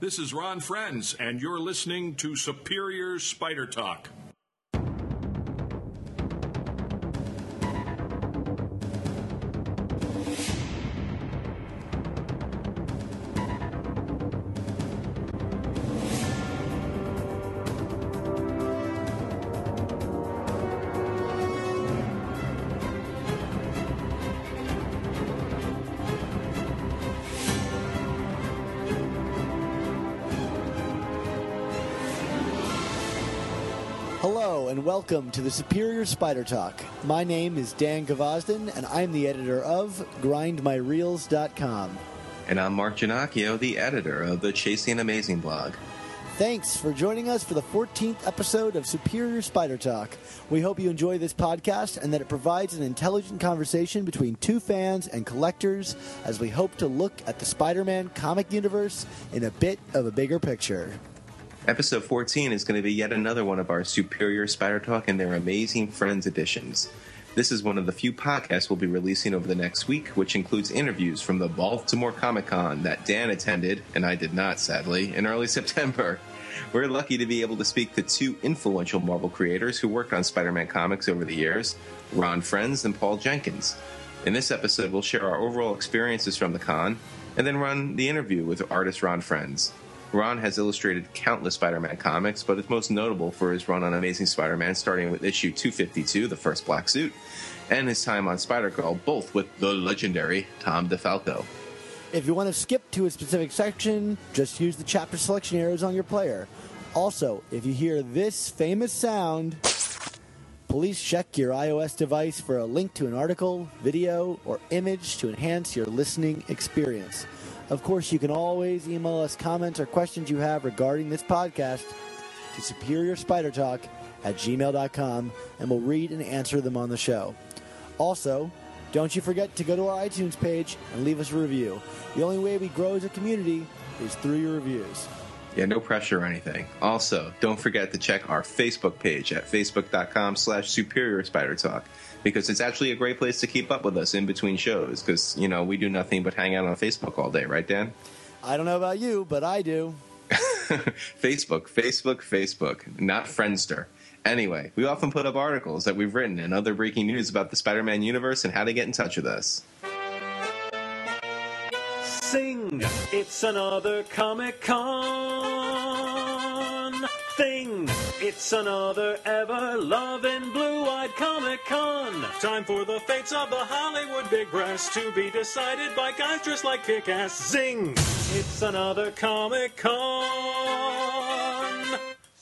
This is Ron Frenz, and you're listening to Superior Spider Talk. Welcome to the Superior Spider Talk. My name is Dan Gvozden, and I'm the editor of GrindMyReels.com. And I'm Mark Ginocchio, the editor of the Chasing Amazing blog. Thanks for joining us for the 14th episode of Superior Spider Talk. We hope you enjoy this podcast and that it provides an intelligent conversation between two fans and collectors as we hope to look at the Spider Man comic universe in a bit of a bigger picture. Episode 14 is going to be yet another one of our Superior Spider Talk and their Amazing Friends editions. This is one of the few podcasts we'll be releasing over the next week, which includes interviews from the Baltimore Comic Con that Dan attended, and I did not, sadly, in early September. We're lucky to be able to speak to two influential Marvel creators who worked on Spider Man comics over the years Ron Frenz and Paul Jenkins. In this episode, we'll share our overall experiences from the con and then run the interview with artist Ron Frenz. Ron has illustrated countless Spider Man comics, but is most notable for his run on Amazing Spider Man, starting with issue 252, The First Black Suit, and his time on Spider Girl, both with the legendary Tom DeFalco. If you want to skip to a specific section, just use the chapter selection arrows on your player. Also, if you hear this famous sound, please check your iOS device for a link to an article, video, or image to enhance your listening experience. Of course, you can always email us comments or questions you have regarding this podcast to superiorspidertalk at gmail.com and we'll read and answer them on the show. Also, don't you forget to go to our iTunes page and leave us a review. The only way we grow as a community is through your reviews. Yeah, no pressure or anything. Also, don't forget to check our Facebook page at facebook.com slash superior spider talk because it's actually a great place to keep up with us in between shows because, you know, we do nothing but hang out on Facebook all day, right, Dan? I don't know about you, but I do. Facebook, Facebook, Facebook, not Friendster. Anyway, we often put up articles that we've written and other breaking news about the Spider Man universe and how to get in touch with us. Sing! It's another Comic Con thing. It's another ever loving blue eyed Comic Con. Time for the fates of the Hollywood big brass to be decided by guys dressed like kick ass. Zing! It's another Comic Con.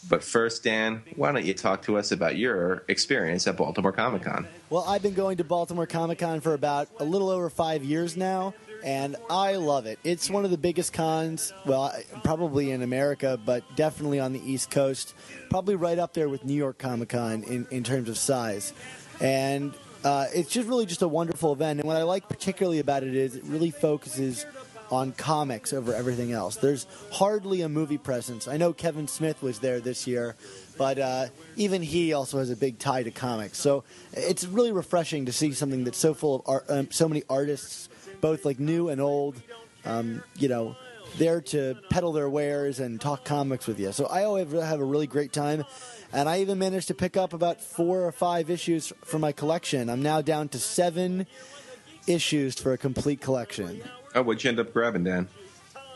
But first, Dan, why don't you talk to us about your experience at Baltimore Comic Con? Well, I've been going to Baltimore Comic Con for about a little over five years now, and I love it. It's one of the biggest cons, well, probably in America, but definitely on the East Coast. Probably right up there with New York Comic Con in, in terms of size. And uh, it's just really just a wonderful event. And what I like particularly about it is it really focuses on comics over everything else. There's hardly a movie presence. I know Kevin Smith was there this year, but uh, even he also has a big tie to comics. So it's really refreshing to see something that's so full of art, um, so many artists, both like new and old. Um, you know, there to peddle their wares and talk comics with you. So I always have a really great time. And I even managed to pick up about four or five issues for my collection. I'm now down to seven issues for a complete collection. Oh, what'd you end up grabbing, Dan?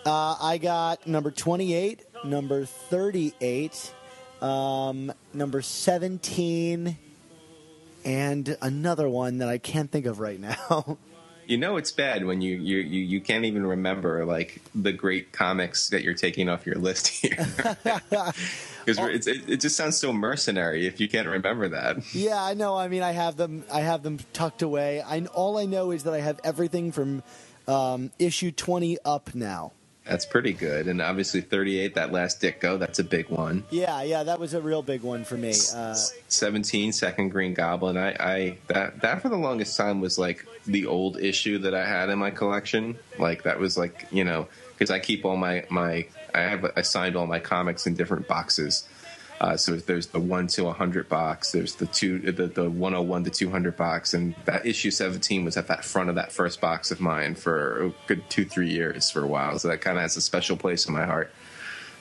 Uh, I got number 28, number 38, um, number 17, and another one that I can't think of right now. You know it's bad when you, you, you, you can't even remember like the great comics that you're taking off your list here. Because it, it just sounds so mercenary if you can't remember that. yeah, I know. I mean, I have them. I have them tucked away. I all I know is that I have everything from um, issue 20 up now. That's pretty good. And obviously 38, that last Ditko, that's a big one. Yeah, yeah, that was a real big one for me. Uh, 17, second Green Goblin. I, I that that for the longest time was like the old issue that I had in my collection. Like that was like, you know, because I keep all my my I have I signed all my comics in different boxes. Uh, so there's the one to 100 box. There's the two, the, the 101 to 200 box, and that issue 17 was at that front of that first box of mine for a good two, three years for a while. So that kind of has a special place in my heart.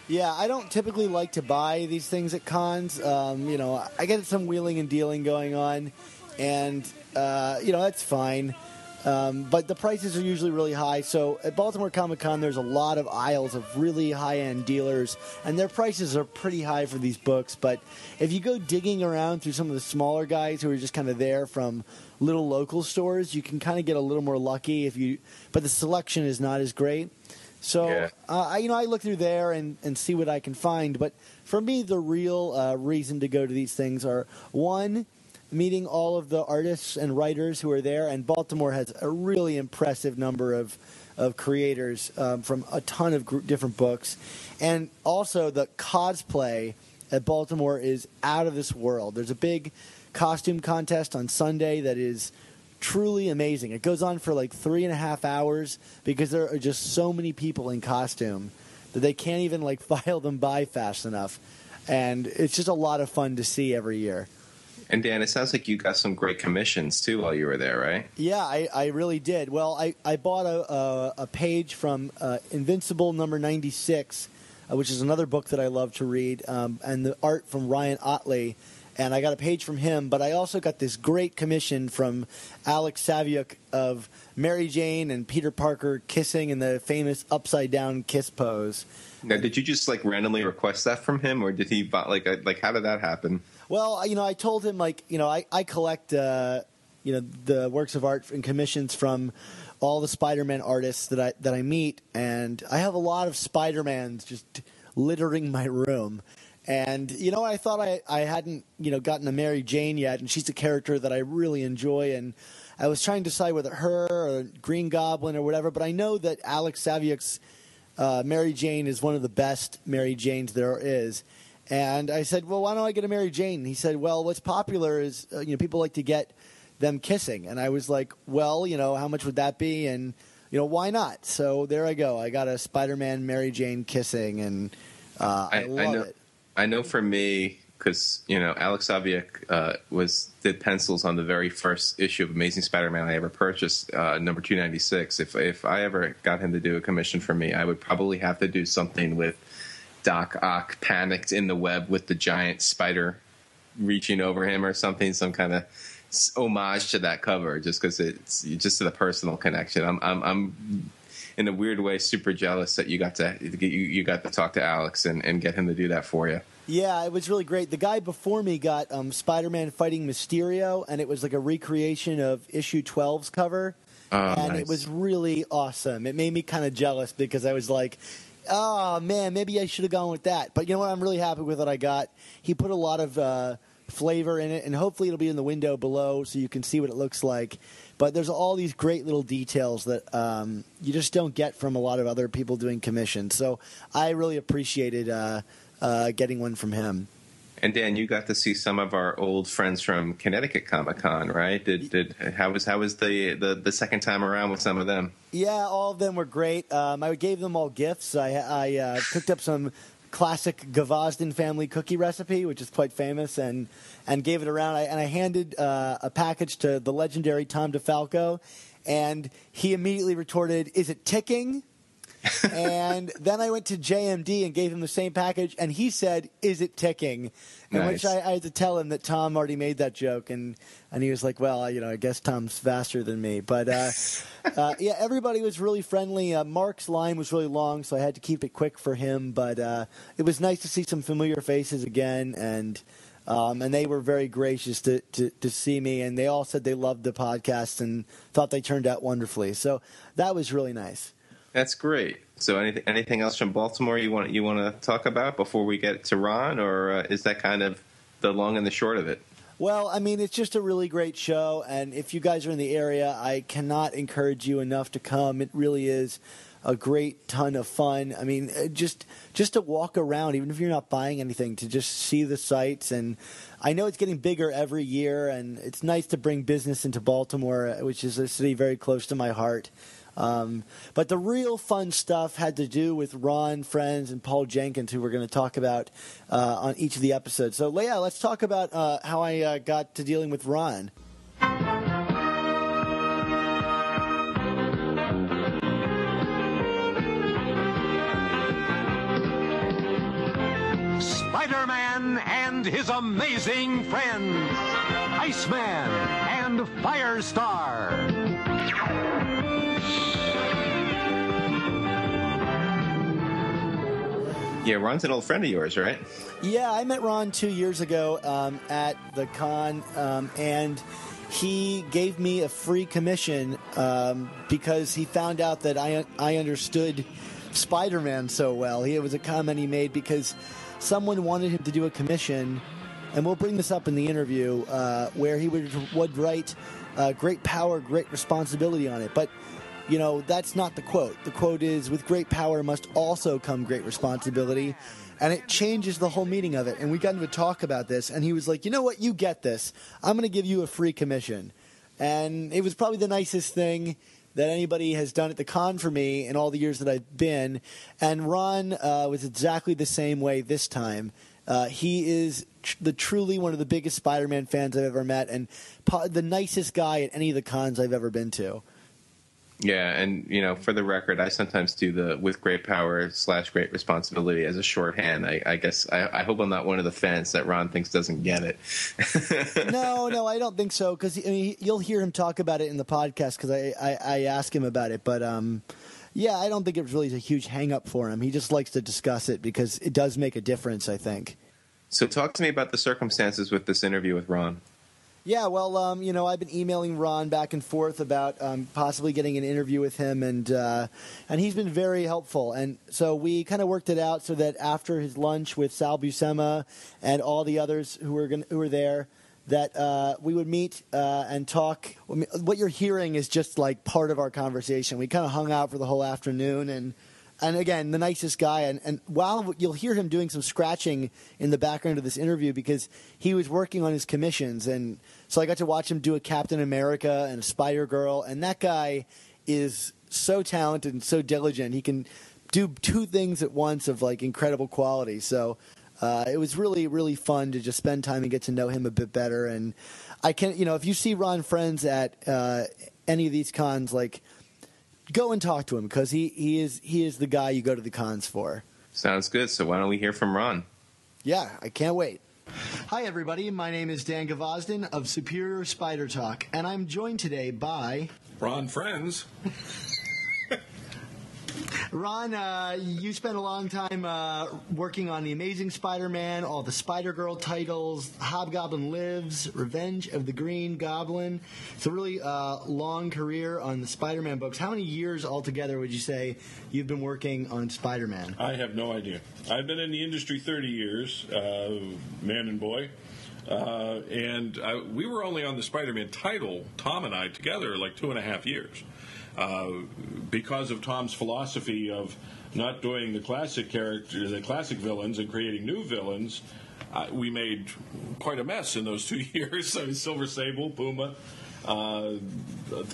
Yeah, I don't typically like to buy these things at cons. Um, you know, I get some wheeling and dealing going on, and uh, you know that's fine. Um, but the prices are usually really high. So at Baltimore Comic Con, there's a lot of aisles of really high end dealers, and their prices are pretty high for these books. But if you go digging around through some of the smaller guys who are just kind of there from little local stores, you can kind of get a little more lucky if you. But the selection is not as great. So Yeah. uh, I, you know, I look through there and, and see what I can find. But for me, the real uh, reason to go to these things are one, meeting all of the artists and writers who are there, and Baltimore has a really impressive number of of creators um, from a ton of different books, and also the cosplay at Baltimore is out of this world. There's a big costume contest on Sunday that is truly amazing. It goes on for like three and a half hours because there are just so many people in costume that they can't even like file them by fast enough. And it's just a lot of fun to see every year. And Dan, it sounds like you got some great commissions too while you were there, right? Yeah, I, I really did. Well, I, I bought a, a, a page from uh, Invincible number 96, uh, which is another book that I love to read, um, and the art from Ryan Ottley. And I got a page from him, but I also got this great commission from Alex Saviuk of Mary Jane and Peter Parker kissing in the famous upside down kiss pose. Now, did you just like randomly request that from him, or did he like like how did that happen? Well, you know, I told him like, you know, I, I collect, uh, you know, the works of art and commissions from all the Spider-Man artists that I that I meet, and I have a lot of Spider-Mans just littering my room. And you know, I thought I, I hadn't you know gotten to Mary Jane yet, and she's a character that I really enjoy, and I was trying to decide whether her or Green Goblin or whatever. But I know that Alex Saviuk's uh, Mary Jane is one of the best Mary Janes there is. And I said, well, why don't I get a Mary Jane? And he said, well, what's popular is, uh, you know, people like to get them kissing. And I was like, well, you know, how much would that be? And, you know, why not? So there I go. I got a Spider Man Mary Jane kissing, and uh, I, love know, it. I know for me, because you know Alex Saviuk uh, was did pencils on the very first issue of Amazing Spider-Man I ever purchased, uh, number two ninety six. If if I ever got him to do a commission for me, I would probably have to do something with Doc Ock panicked in the web with the giant spider reaching over him or something, some kind of homage to that cover, just because it's just to the personal connection. I'm I'm I'm in a weird way super jealous that you got to you, you got to talk to Alex and, and get him to do that for you. Yeah, it was really great. The guy before me got um, Spider Man fighting Mysterio, and it was like a recreation of issue 12's cover. Oh, and nice. it was really awesome. It made me kind of jealous because I was like, oh man, maybe I should have gone with that. But you know what? I'm really happy with what I got. He put a lot of uh, flavor in it, and hopefully it'll be in the window below so you can see what it looks like. But there's all these great little details that um, you just don't get from a lot of other people doing commissions. So I really appreciated uh, uh, getting one from him. And Dan, you got to see some of our old friends from Connecticut Comic Con, right? Did did how was how was the, the the second time around with some of them? Yeah, all of them were great. Um, I gave them all gifts. I, I uh, picked up some classic Gvozden family cookie recipe, which is quite famous, and and gave it around. I, and I handed uh, a package to the legendary Tom DeFalco, and he immediately retorted, "Is it ticking?" And then I went to JMD and gave him the same package, and he said, "Is it ticking?" In which I, I had to tell him that Tom already made that joke, and and he was like, "Well, you know, I guess Tom's faster than me." But uh, uh, yeah, everybody was really friendly. Uh, Mark's line was really long, so I had to keep it quick for him. But uh, it was nice to see some familiar faces again, and um, and they were very gracious to, to to see me, and they all said they loved the podcast and thought they turned out wonderfully. So that was really nice. That's great. So anything anything else from Baltimore you want you want to talk about before we get to Ron, or uh, is that kind of the long and the short of it? Well, I mean, it's just a really great show, and if you guys are in the area, I cannot encourage you enough to come. It really is a great ton of fun. I mean, uh, just just to walk around, even if you're not buying anything, to just see the sights. And I know it's getting bigger every year, and it's nice to bring business into Baltimore, uh, which is a city very close to my heart. Um, but the real fun stuff had to do with Ron Frenz and Paul Jenkins, who we're going to talk about uh, on each of the episodes. So, Leia, let's talk about uh, how I uh, got to dealing with Ron. Spider Man and his amazing friends, Iceman and Firestar. Yeah, Ron's an old friend of yours, right? Yeah, I met Ron two years ago um, at the con, um, and he gave me a free commission um, because he found out that I I understood Spider-Man so well. He, it was a comment he made because someone wanted him to do a commission, and we'll bring this up in the interview uh, where he would would write uh, "great power, great responsibility" on it, but you know, that's not the quote. The quote is, with great power must also come great responsibility. And it changes the whole meaning of it. And we got into a talk about this, and he was like, you know what, you get this. I'm going to give you a free commission. And it was probably the nicest thing that anybody has done at the con for me in all the years that I've been. And Ron uh, was exactly the same way this time. Uh, he is tr- the truly one of the biggest Spider-Man fans I've ever met, and po- the nicest guy at any of the cons I've ever been to. Yeah, and you know, for the record, I sometimes do the with great power slash great responsibility as a shorthand. I, I guess I, I hope I'm not one of the fans that Ron thinks doesn't get it. no, no, I don't think so. Because I mean, you'll hear him talk about it in the podcast because I, I, I ask him about it. But um, yeah, I don't think it was really a huge hang up for him. He just likes to discuss it because it does make a difference. I think. So, talk to me about the circumstances with this interview with Ron. Yeah, well, um, you know, I've been emailing Ron back and forth about um, possibly getting an interview with him, and uh, and he's been very helpful. And so we kind of worked it out so that after his lunch with Sal Buscema and all the others who were gonna, who were there, that uh, we would meet uh, and talk. What you're hearing is just like part of our conversation. We kind of hung out for the whole afternoon and and again, the nicest guy. And, and while you'll hear him doing some scratching in the background of this interview because he was working on his commissions, and so I got to watch him do a Captain America and a Spider Girl, and that guy is so talented and so diligent. He can do two things at once of like incredible quality. So. Uh, it was really, really fun to just spend time and get to know him a bit better. And I can, you know, if you see Ron Frenz at uh, any of these cons, like go and talk to him because he, he is he is the guy you go to the cons for. Sounds good. So, why don't we hear from Ron? Yeah, I can't wait. Hi, everybody. My name is Dan Gvozden of Superior Spider Talk, and I'm joined today by Ron Frenz. Ron. Uh, you spent a long time uh, working on the Amazing Spider-Man, all the Spider-Girl titles, Hobgoblin Lives, Revenge of the Green Goblin. It's a really uh, long career on the Spider-Man books. How many years altogether would you say you've been working on Spider-Man? I have no idea. I've been in the industry 30 years, uh, man and boy. Uh, and I, we were only on the Spider-Man title, Tom and I, together like two and a half years, uh, because of Tom's philosophy of not doing the classic character, the classic villains, and creating new villains. Uh, we made quite a mess in those two years. I mean, Silver Sable, Puma, uh,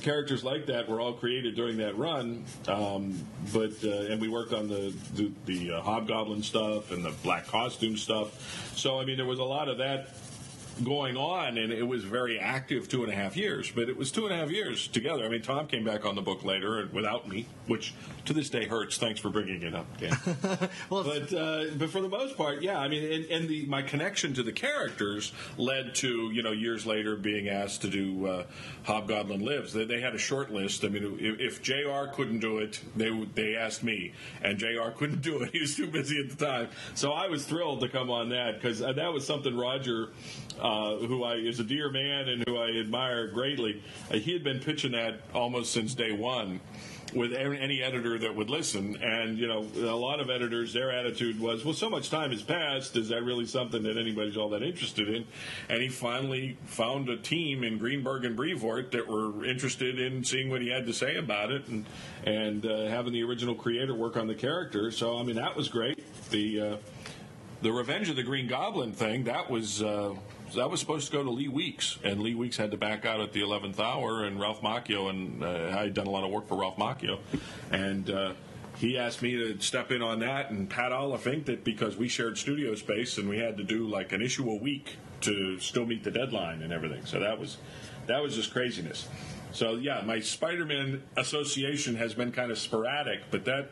characters like that were all created during that run. Um, but uh, and we worked on the the, the uh, Hobgoblin stuff and the black costume stuff. So I mean, there was a lot of that going on, and it was very active two and a half years. But it was two and a half years together. I mean, Tom came back on the book later and without me, which to this day hurts. Thanks for bringing it up, Dan. Well, but uh, but for the most part, yeah. I mean, and, and the my connection to the characters led to you know years later being asked to do uh, Hobgoblin Lives. They, they had a short list. I mean, if, if Jr. couldn't do it, they they asked me, and Jr. couldn't do it. He was too busy at the time. So I was thrilled to come on that because uh, that was something Roger, uh, who I is a dear man and who I admire greatly, uh, he had been pitching that almost since day one with any editor that would listen. And, you know, a lot of editors, their attitude was, well, so much time has passed. Is that really something that anybody's all that interested in? And he finally found a team in Greenberg and Brevoort that were interested in seeing what he had to say about it and, and uh, having the original creator work on the character. So, I mean, that was great. The, uh, the Revenge of the Green Goblin thing that was uh, that was supposed to go to Lee Weeks, and Lee Weeks had to back out at the eleventh hour, and Ralph Macchio and uh, I had done a lot of work for Ralph Macchio, and. Uh, he asked me to step in on that, and Pat Olliffe inked it because we shared studio space and we had to do like an issue a week to still meet the deadline and everything. So that was that was just craziness. So yeah, my Spider-Man association has been kind of sporadic, but that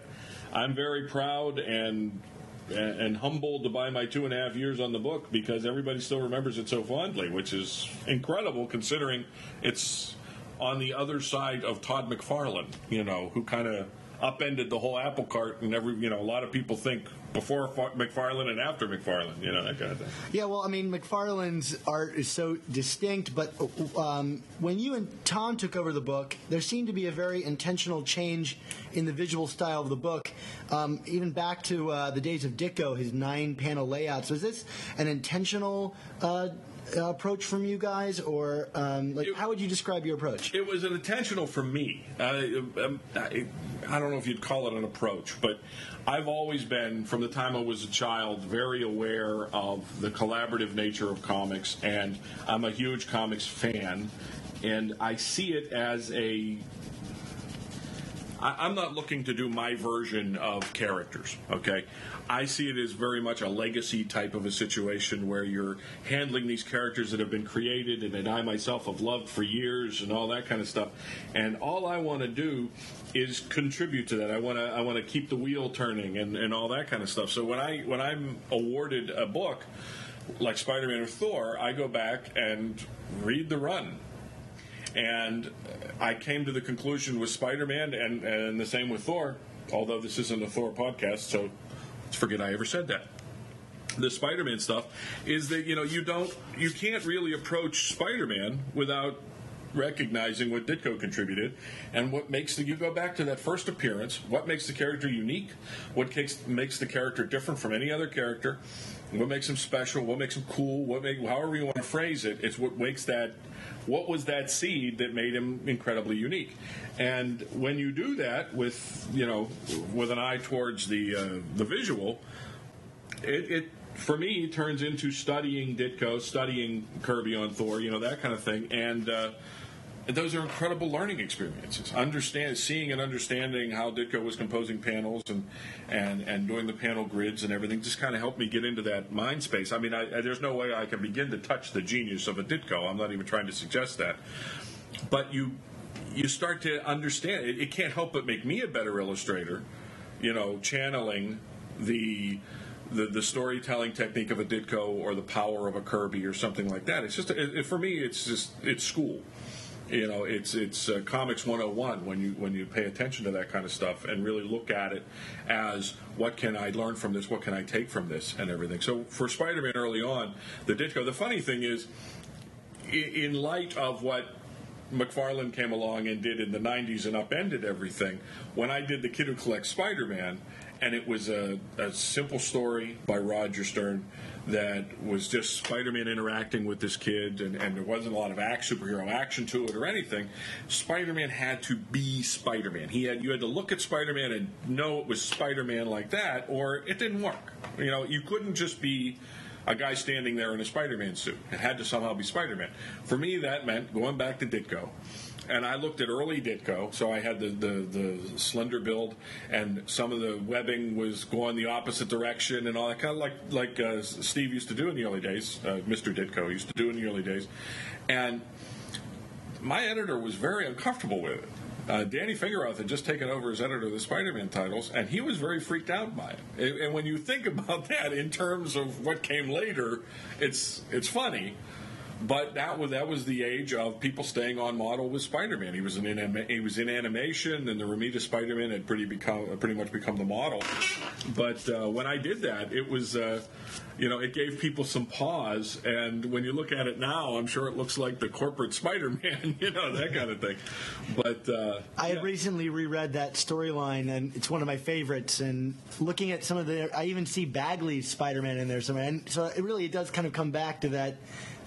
I'm very proud and and, humbled to buy my two and a half years on the book because everybody still remembers it so fondly, which is incredible considering it's on the other side of Todd McFarlane, you know, who kind of upended the whole apple cart, and every you know a lot of people think before McFarlane and after McFarlane, you know that kind of thing. Yeah, well, I mean, McFarlane's art is so distinct, but um, when you and Tom took over the book, there seemed to be a very intentional change in the visual style of the book, um, even back to uh, the days of Ditko, his nine-panel layouts. Was this an intentional? Uh, approach from you guys, or um, like it, how would you describe your approach? It was an intentional for me. I, um, I, I don't know if you'd call it an approach, but I've always been, from the time I was a child, very aware of the collaborative nature of comics, and I'm a huge comics fan, and I see it as a I, am not looking to do my version of characters, okay? I see it as very much a legacy type of a situation where you're handling these characters that have been created and that I myself have loved for years and all that kind of stuff. And all I want to do is contribute to that. I want to I want to keep the wheel turning and, and all that kind of stuff. So when I when I'm awarded a book like Spider-Man or Thor, I go back and read the run and I came to the conclusion with Spider Man and, and the same with Thor, although this isn't a Thor podcast, so forget I ever said that. The Spider Man stuff is that, you know, you don't, you can't really approach Spider Man without recognizing what Ditko contributed and what makes the, you go back to that first appearance, what makes the character unique, what makes, makes the character different from any other character, what makes him special, what makes him cool, what make, however you want to phrase it, it's what makes that what was that seed that made him incredibly unique? And when you do that with you know with an eye towards the uh, the visual, it, it for me turns into studying Ditko, studying Kirby on Thor, you know that kind of thing, and. Uh, those are incredible learning experiences. Understand, seeing and understanding how Ditko was composing panels and and and doing the panel grids and everything just kind of helped me get into that mind space. I mean, I, I, there's no way I can begin to touch the genius of a Ditko. I'm not even trying to suggest that, but you you start to understand. It, it can't help but make me a better illustrator. You know, channeling the the, the storytelling technique of a Ditko or the power of a Kirby or something like that. It's just it, it, for me, it's just it's school you know it's it's uh, comics 101 when you when you pay attention to that kind of stuff and really look at it as what can I learn from this? What can I take from this? And everything. So for Spider-Man early on the Ditko the funny thing is in light of what McFarlane came along and did in the 90s and upended everything when I did the Kid Who Collects Spider-Man and it was a, a simple story by Roger Stern that was just Spider-Man interacting with this kid, and, and there wasn't a lot of action, superhero action to it or anything. Spider-Man had to be Spider-Man. He had you had to look at Spider-Man and know it was Spider-Man like that, or it didn't work. You know, you couldn't just be a guy standing there in a Spider-Man suit. It had to somehow be Spider-Man. For me, that meant going back to Ditko and I looked at early Ditko, so I had the, the, the, slender build, and some of the webbing was going the opposite direction, and all that kind of like like uh, Steve used to do in the early days. Uh, Mr. Ditko used to do in the early days, and my editor was very uncomfortable with it. Uh, Danny Fingeroth had just taken over as editor of the Spider-Man titles, and he was very freaked out by it. And, and when you think about that in terms of what came later, it's it's funny but that was that was the age of people staying on model with Spider-Man. He was in he was in animation, and the Romita Spider-Man had pretty become pretty much become the model. But uh, when I did that, it was. Uh, you know, it gave people some pause. And when you look at it now, I'm sure it looks like the corporate Spider-Man, you know, that kind of thing. But uh, I yeah. recently reread that storyline, and it's one of my favorites. And looking at some of the, I even see Bagley's Spider-Man in there somewhere, and so it really it does kind of come back to that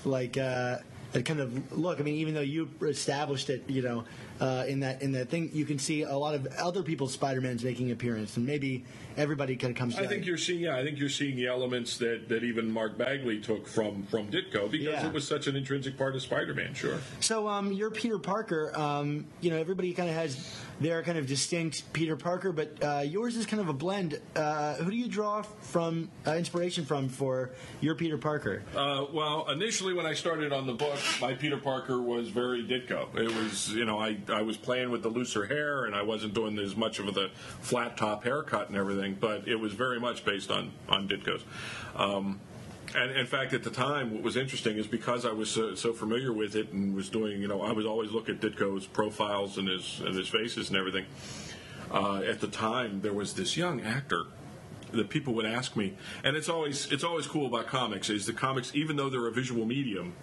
like uh, kind of look. I mean, even though you established it, you know, uh, in that in that thing, you can see a lot of other people's Spider-Mans making appearance, and maybe everybody kind of comes. I together. think you're seeing, yeah, I think you're seeing the elements that, that even Mark Bagley took from from Ditko because Yeah. it was such an intrinsic part of Spider-Man. Sure. So, um, you're Peter Parker. Um, you know, everybody kind of has their kind of distinct Peter Parker, but uh, yours is kind of a blend. Uh, who do you draw from uh, inspiration from for your Peter Parker? Uh, well, initially when I started on the book, my Peter Parker was very Ditko. It was, you know, I, I was playing with the looser hair and I wasn't doing as much of the flat top haircut and everything, but it was very much based on, on Ditko's. Um, and in fact, at the time, what was interesting is because I was so, so familiar with it and was doing, you know, I was always look at Ditko's profiles and his and his faces and everything. Uh, at the time, there was this young actor that people would ask me, and it's always it's always cool about comics is the comics, even though they're a visual medium,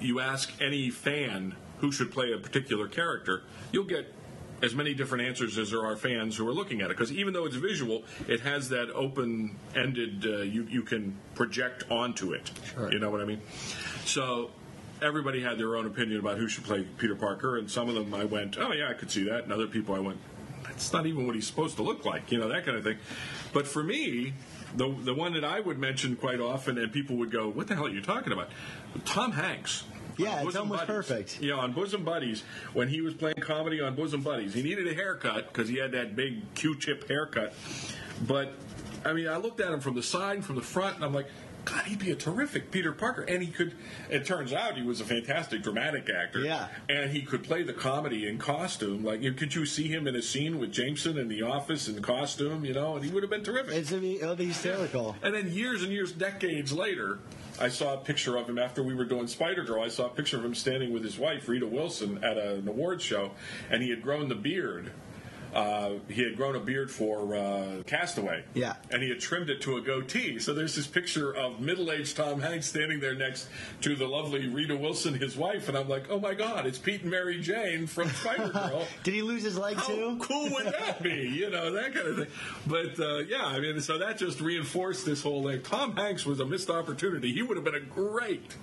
you ask any fan who should play a particular character, you'll get as many different answers as there are fans who are looking at it. Because even though it's visual, it has that open-ended. Uh, you you can project onto it. You know what I mean? So everybody had their own opinion about who should play Peter Parker, and some of them I went, oh yeah, I could see that, and other people I went, that's not even what he's supposed to look like, you know, that kind of thing. But for me, the the one that I would mention quite often, and people would go, what the hell are you talking about? Tom Hanks. Yeah, it's almost Buddies. perfect. Yeah, on Bosom Buddies, when he was playing comedy on Bosom Buddies, he needed a haircut because he had that big Q-tip haircut. But I mean, I looked at him from the side, and from the front, and I'm like, God, he'd be a terrific Peter Parker. And he could. It turns out he was a fantastic dramatic actor. Yeah. and he could play the comedy in costume. Like, could you see him in a scene with Jameson in the office in costume? You know, and he would have been terrific. It's, it'll be hysterical. And then years and years, decades later, I saw a picture of him after we were doing Spider Girl. I saw a picture of him standing with his wife, Rita Wilson, at a, an awards show, and he had grown the beard. Uh, he had grown a beard for uh, Castaway. Yeah. And he had trimmed it to a goatee. So there's this picture of middle aged Tom Hanks standing there next to the lovely Rita Wilson, his wife. And I'm like, oh my God, it's Pete and Mary Jane from Spider Girl. Did he lose his leg How too? cool would that be? You know, that kind of thing. But uh, yeah, I mean, so that just reinforced this whole thing. Tom Hanks was a missed opportunity. He would have been a great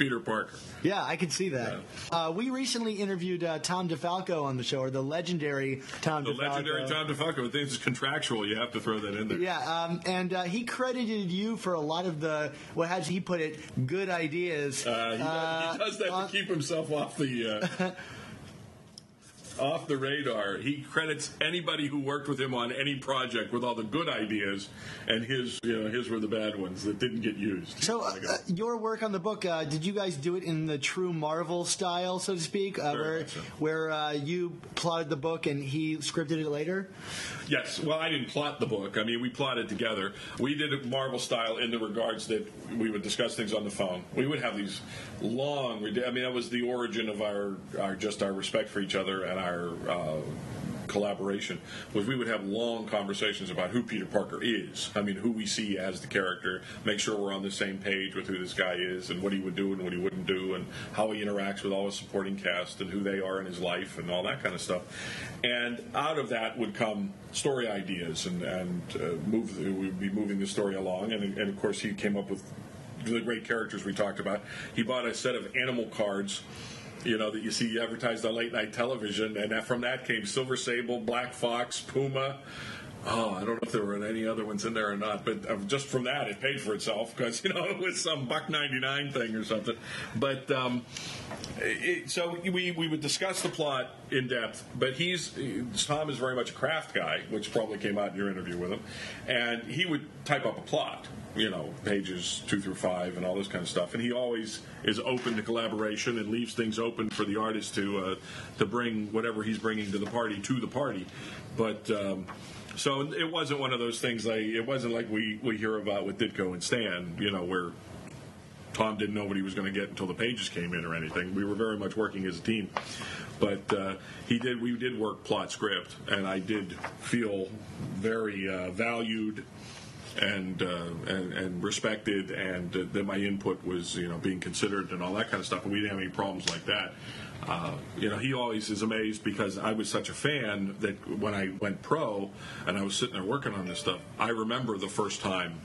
Peter Parker. Yeah, I can see that. Uh, we recently interviewed uh, Tom DeFalco on the show, or the legendary Tom The DeFalco. legendary Tom DeFalco. I think it's contractual. You have to throw that in there. Yeah, um, and uh, he credited you for a lot of the, well, how he put it, good ideas. Uh, he, does, Uh, he does that to keep himself off the uh, off the radar. He credits anybody who worked with him on any project with all the good ideas, and his you know his were the bad ones that didn't get used. So, uh, There you go. uh, your work on the book, uh, did you guys do it in the true Marvel style, so to speak, uh, where so. where uh, you plotted the book and he scripted it later? Yes, well, I didn't plot the book. I mean, we plotted together. We did it Marvel style in the regards that we would discuss things on the phone. We would have these long. I mean, that was the origin of our, our just our respect for each other and our uh, collaboration. Was we would have long conversations about who Peter Parker is. I mean, who we see as the character. Make sure we're on the same page with who this guy is and what he would do and what he wouldn't do and how he interacts with all his supporting cast and who they are in his life and all that kind of stuff. And out of that would come story ideas and and uh, move. We would be moving the story along. And, and of course, he came up with the great characters we talked about. He bought a set of animal cards. You know that you see advertised on late night television, and from that came Silver Sable, Black Fox, Puma. Oh, I don't know if there were any other ones in there or not, but uh, just from that, it paid for itself because you know it was some buck ninety nine thing or something. But um, it, so we we would discuss the plot in depth. But he's Tom is very much a craft guy, which probably came out in your interview with him, and he would type up a plot. You know, pages two through five and all this kind of stuff. And he always is open to collaboration and leaves things open for the artist to uh, to bring whatever he's bringing to the party to the party. But um, so it wasn't one of those things like it wasn't like we, we hear about with Ditko and Stan, you know, where Tom didn't know what he was going to get until the pages came in or anything. We were very much working as a team, but uh, he did. We did work plot script, and I did feel very uh, valued and, uh, and and respected, and uh, that my input was you know being considered and all that kind of stuff. We didn't have any problems like that. Uh, you know, he always is amazed because I was such a fan that when I went pro and I was sitting there working on this stuff, I remember the first time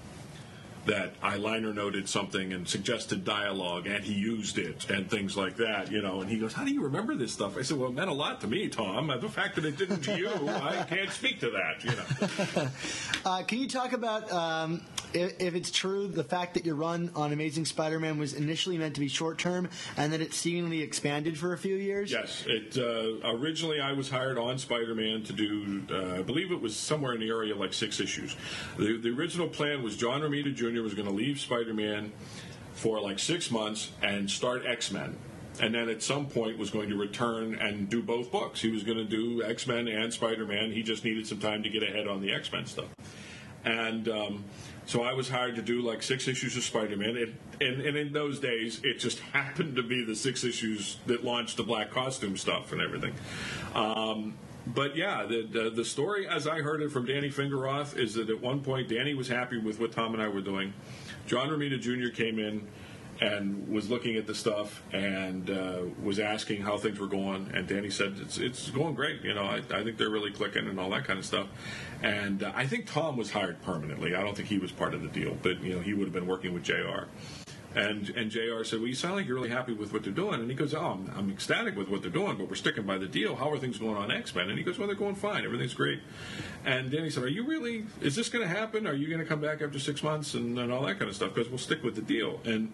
that I liner noted something and suggested dialogue, and he used it and things like that, you know. And he goes, "How do you remember this stuff?" I said, "Well, it meant a lot to me, Tom. The fact that it didn't to you, I can't speak to that, you know." Uh, can you talk about um, if, if it's true the fact that your run on Amazing Spider-Man was initially meant to be short term and then it seemingly expanded for a few years? Yes, it uh, originally I was hired on Spider-Man to do, uh, I believe it was somewhere in the area like six issues. The, the original plan was John Romita Jr. was going to leave Spider-Man for like six months and start X-Men. And then at some point was going to return and do both books. He was going to do X Men and Spider Man. He just needed some time to get ahead on the X Men stuff. And um, so I was hired to do like six issues of Spider Man. And, and in those days, it just happened to be the six issues that launched the black costume stuff and everything. Um, but yeah, the, the, the story, as I heard it from Danny Fingeroth, is that at one point Danny was happy with what Tom and I were doing. John Romita Jr. came in and was looking at the stuff and uh, was asking how things were going. And Danny said it's it's going great. You know, I, I think they're really clicking and all that kind of stuff. And uh, I think Tom was hired permanently. I don't think he was part of the deal, but you know, he would have been working with Jr. And and Jr. said, "Well, you sound like you're really happy with what they're doing." And he goes, "Oh, I'm, I'm ecstatic with what they're doing, but we're sticking by the deal. How are things going on X Men?" And he goes, "Well, they're going fine. Everything's great." And Danny said, "Are you really? Is this going to happen? Are you going to come back after six months and, and all that kind of stuff? Because we'll stick with the deal." And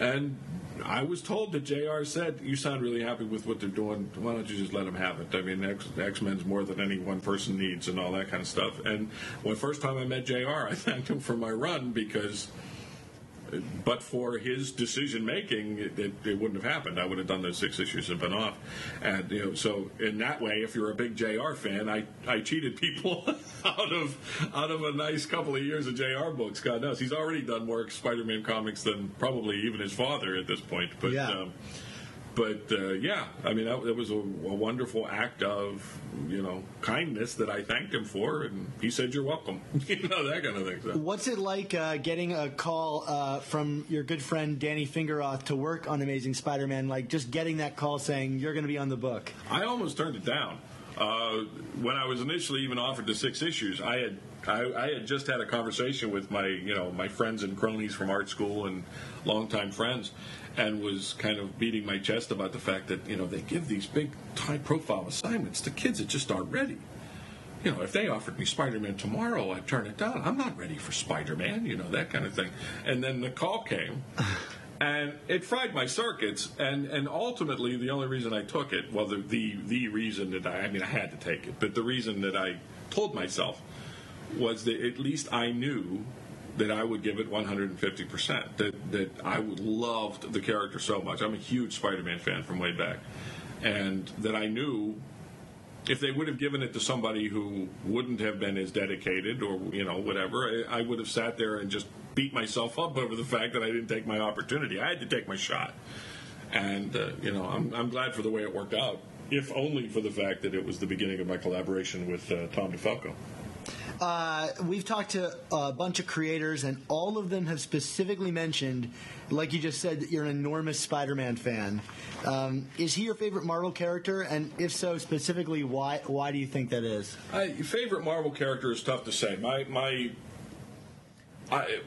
and I was told that JR said, You sound really happy with what they're doing. Why don't you just let them have it? I mean, X Men's more than any one person needs and all that kind of stuff. And when first time I met JR, I thanked him for my run because but for his decision making, it, it, it, wouldn't have happened. I would have done those six issues and been off. And you know, so in that way, if you're a big Jr. fan, I, I cheated people out of out of a nice couple of years of Jr. books. God knows he's already done more Spider-Man comics than probably even his father at this point. But yeah. um, but uh, yeah, I mean, that, that was a, a, wonderful act of you know kindness that I thanked him for, and he said, "You're welcome." you know that kind of thing. So. What's it like uh, getting a call uh, from your good friend Danny Fingeroth to work on Amazing Spider-Man? Like just getting that call saying you're going to be on the book. I almost turned it down. Uh, when I was initially even offered the six issues, I had I, I, had just had a conversation with my you know my friends and cronies from art school and longtime friends, and was kind of beating my chest about the fact that you know they give these big high profile assignments to kids that just aren't ready. You know, if they offered me Spider-Man tomorrow, I'd turn it down. I'm not ready for Spider-Man, you know, that kind of thing. And then the call came, and it fried my circuits. And, and ultimately, the only reason I took it, well, the, the the reason that I, I mean, I had to take it, but the reason that I told myself was that at least I knew that I would give it 150%. That that I loved the character so much. I'm a huge Spider-Man fan from way back, and that I knew if they would have given it to somebody who wouldn't have been as dedicated or you know whatever, I, I would have sat there and just beat myself up over the fact that I didn't take my opportunity. I had to take my shot, and uh, you know I'm I'm glad for the way it worked out. If only for the fact that it was the beginning of my collaboration with uh, Tom DeFalco. Uh, we've talked to a bunch of creators, and all of them have specifically mentioned, like you just said, that you're an enormous Spider-Man fan. Um, is he your favorite Marvel character? And if so, specifically, why? Why do you think that is? I, favorite Marvel character is tough to say. My my, I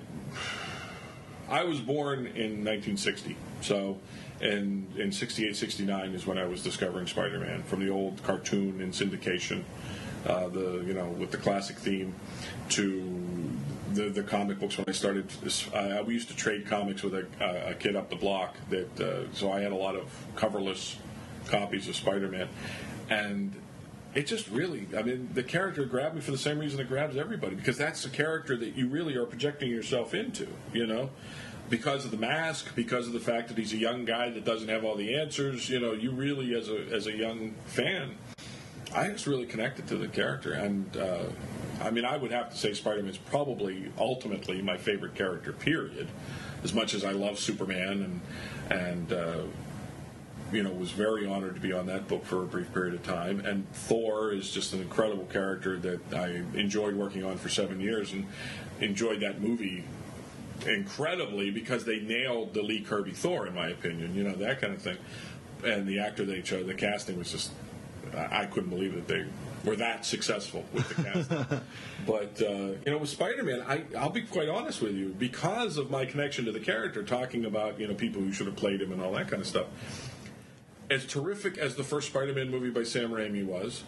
I was born in 1960, so. And in 68, 69 is when I was discovering Spider-Man from the old cartoon in syndication uh, the you know with the classic theme to the, the comic books when I started. I, we used to trade comics with a, a kid up the block. That uh, so I had a lot of coverless copies of Spider-Man, and it just really, I mean, the character grabbed me for the same reason it grabs everybody because that's the character that you really are projecting yourself into, you know, because of the mask, because of the fact that he's a young guy that doesn't have all the answers, you know, you really as a as a young fan I just really connected to the character, and uh, I mean, I would have to say Spider-Man is probably ultimately my favorite character. Period. As much as I love Superman and and uh, you know was very honored to be on that book for a brief period of time, and Thor is just an incredible character that I enjoyed working on for seven years, and enjoyed that movie incredibly because they nailed the Lee Kirby Thor, in my opinion. You know that kind of thing, and the actor they chose, the casting was just I couldn't believe that they were that successful with the cast. but uh, you know, with Spider-Man, I, I'll be quite honest with you, because of my connection to the character, talking about you know people who should have played him and all that kind of stuff. As terrific as the first Spider-Man movie by Sam Raimi was,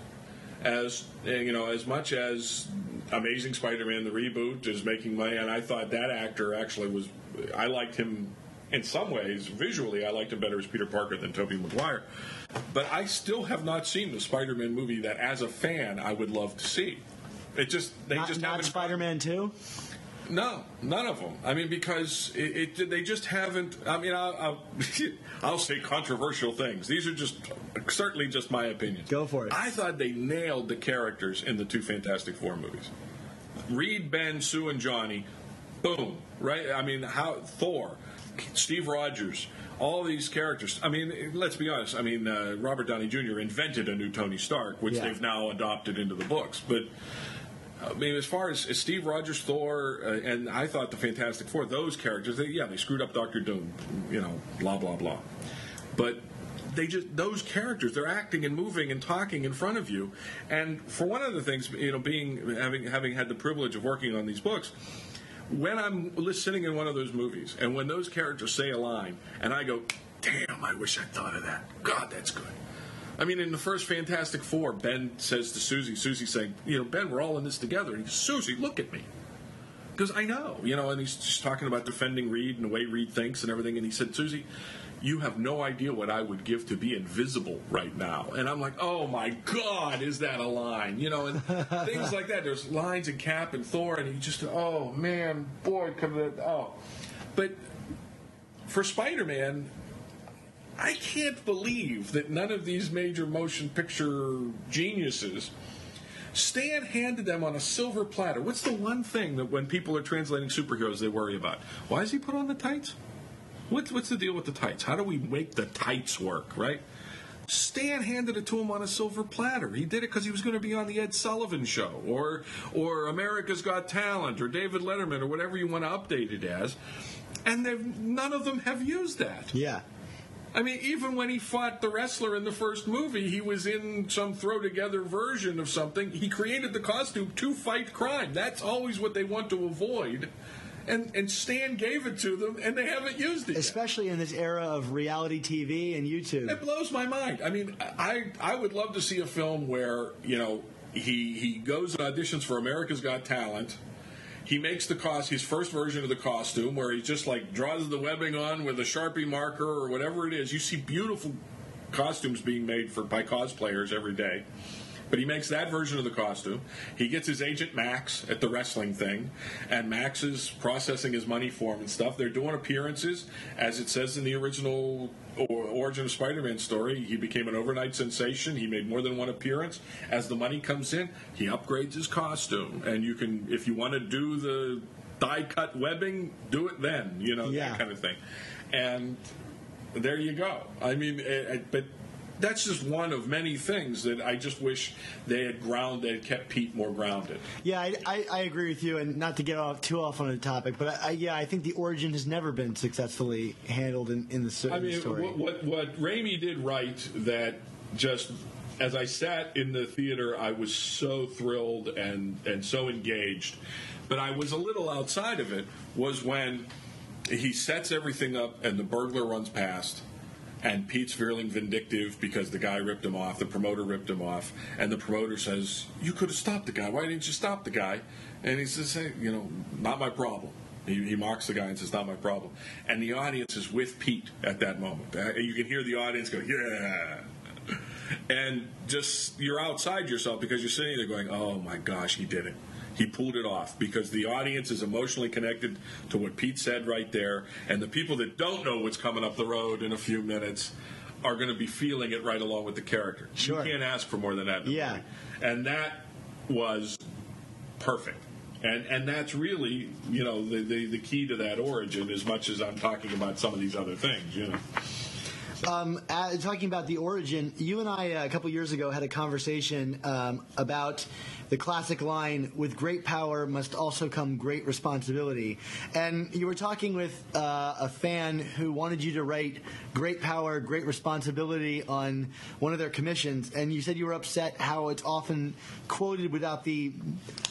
as eh, you know, as much as Amazing Spider-Man the reboot is making money, and I thought that actor actually was, I liked him in some ways visually. I liked him better as Peter Parker than Tobey Maguire, but I still have not seen the Spider-Man movie that, as a fan, I would love to see. It just they Not, just not haven't Spider-Man Two. no, none of them. I mean, because it, it they just haven't. I mean, I'll, I'll, I'll say controversial things. These are just certainly just my opinions. Go for it. I thought they nailed the characters in the two Fantastic Four movies. Reed, Ben, Sue, and Johnny. Boom. Right. I mean, how Thor, Steve Rogers. All these characters. I mean, let's be honest. I mean, uh, Robert Downey Jr. invented a new Tony Stark, which Yeah. they've now adopted into the books. But I mean, as far as, as Steve Rogers, Thor, uh, and I thought the Fantastic Four, those characters, they, yeah, they screwed up Doctor Doom, you know, blah blah blah. But they just those characters, they're acting and moving and talking in front of you. And for one of the things, you know, being having having had the privilege of working on these books. When I'm sitting in one of those movies, and when those characters say a line, and I go, "Damn, I wish I'd thought of that." God, that's good. I mean, in the first Fantastic Four, Ben says to Susie, Susie saying, you know, Ben, we're all in this together. And he says, Susie, look at me. Because I know, you know, and he's just talking about defending Reed and the way Reed thinks and everything. And he said, Susie, you have no idea what I would give to be invisible right now. And I'm like, oh my God, is that a line? You know, and things like that. There's lines in Cap and Thor, and you just, oh man, boy, come have, oh. But for Spider Man, I can't believe that none of these major motion picture geniuses. Stan handed them on a silver platter. What's the one thing that when people are translating superheroes they worry about? Why is he put on the tights? What's, what's the deal with the tights? How do we make the tights work, right? Stan handed it to him on a silver platter. He did it because he was going to be on the Ed Sullivan Show, or or America's Got Talent, or David Letterman, or whatever you want to update it as. And they've none of them have used that. Yeah. I mean, even when he fought the wrestler in the first movie, he was in some throw together version of something. He created the costume to fight crime. That's always what they want to avoid. And and Stan gave it to them, and they haven't used it. yet. Especially in this era of reality TV and YouTube. It blows my mind. I mean, I I would love to see a film where you know he he goes and auditions for America's Got Talent. He makes the cost his first version of the costume where he just like draws the webbing on with a sharpie marker or whatever it is. You see beautiful costumes being made for by cosplayers every day. But he makes that version of the costume. He gets his agent Max at the wrestling thing, and Max is processing his money for him and stuff. They're doing appearances, as it says in the original Origin of Spider-Man story. He became an overnight sensation. He made more than one appearance. As the money comes in, he upgrades his costume, and you can, if you want to do the die-cut webbing, do it then. You know Yeah. that kind of thing. And there you go. I mean, eh, eh, but that's just one of many things that I just wish they had ground, they had kept Pete more grounded. Yeah, I, I, I agree with you, and not to get off too off on a topic, but I, I, yeah, I think the origin has never been successfully handled in, in the, s- I the mean, story. what, what what Raimi did right that just as I sat in the theater, I was so thrilled and and so engaged, but I was a little outside of it. Was when he sets everything up and the burglar runs past. And Pete's feeling vindictive because the guy ripped him off, the promoter ripped him off, and the promoter says, You could have stopped the guy. Why didn't you stop the guy? And he says, Hey, you know, not my problem. He, he mocks the guy and says, "Not my problem." And the audience is with Pete at that moment. Uh, you can hear the audience go, "Yeah," and just you're outside yourself because you're sitting there going, "Oh my gosh, he did it." He pulled it off because the audience is emotionally connected to what Pete said right there, and the people that don't know what's coming up the road in a few minutes are going to be feeling it right along with the character. Sure. You can't ask for more than that. Yeah. movie. and that was perfect. And and that's really you know the, the the key to that origin as much as I'm talking about some of these other things. You know. Um, uh, talking about the origin, you and I uh, a couple years ago had a conversation um, about the classic line with great power must also come great responsibility and you were talking with uh, a fan who wanted you to write great power great responsibility on one of their commissions and you said you were upset how it's often quoted without the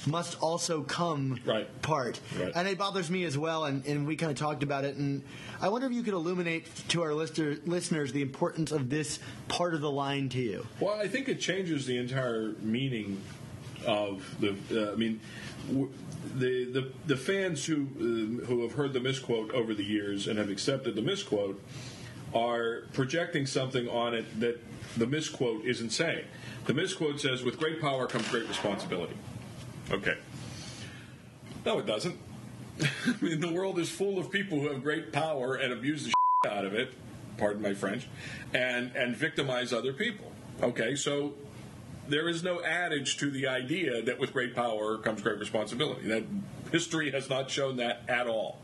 must also come Right. part Right. and it bothers me as well and, and we kind of talked about it and i wonder if you could illuminate to our lister, listeners the importance of this part of the line to you Well, I think it changes the entire meaning of the. Uh, I mean, w- the, the the fans who uh, who have heard the misquote over the years and have accepted the misquote are projecting something on it that the misquote isn't saying. The misquote says, "With great power comes great responsibility." Okay. No, it doesn't. I mean, the world is full of people who have great power and abuse the shit out of it. Pardon my French, and and victimize other people. Okay, so there is no adage to the idea that with great power comes great responsibility. That history has not shown that at all.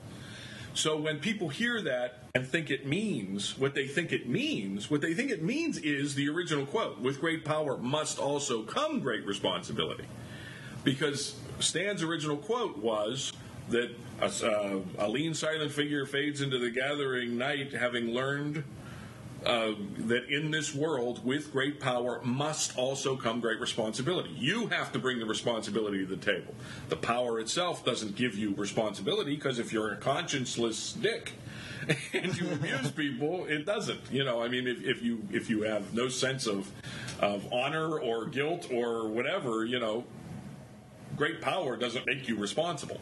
So when people hear that and think it means what they think it means, what they think it means is the original quote: "With great power must also come great responsibility." because Stan's original quote was that a, uh, a lean, silent figure fades into the gathering night, having learned uh, that in this world, with great power, must also come great responsibility. You have to bring the responsibility to the table. The power itself doesn't give you responsibility because if you're a conscienceless dick. And you abuse people, it doesn't. You know, I mean, if, if you if you have no sense of of honor or guilt or whatever, you know, great power doesn't make you responsible.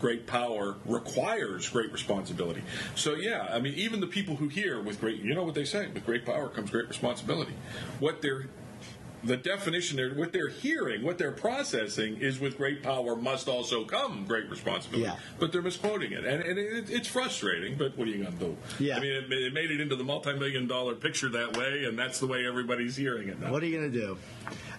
Great power requires great responsibility. So yeah, I mean, even the people who hear with great, you know what they say, with great power comes great responsibility. What they're the definition they're what they're hearing, what they're processing is with great power must also come great responsibility. Yeah. But they're misquoting it, and, and it, it's frustrating. But what are you going to do? Yeah. I mean, it, it made it into the multi-million dollar picture that way, and that's the way everybody's hearing it now. What are you going to do?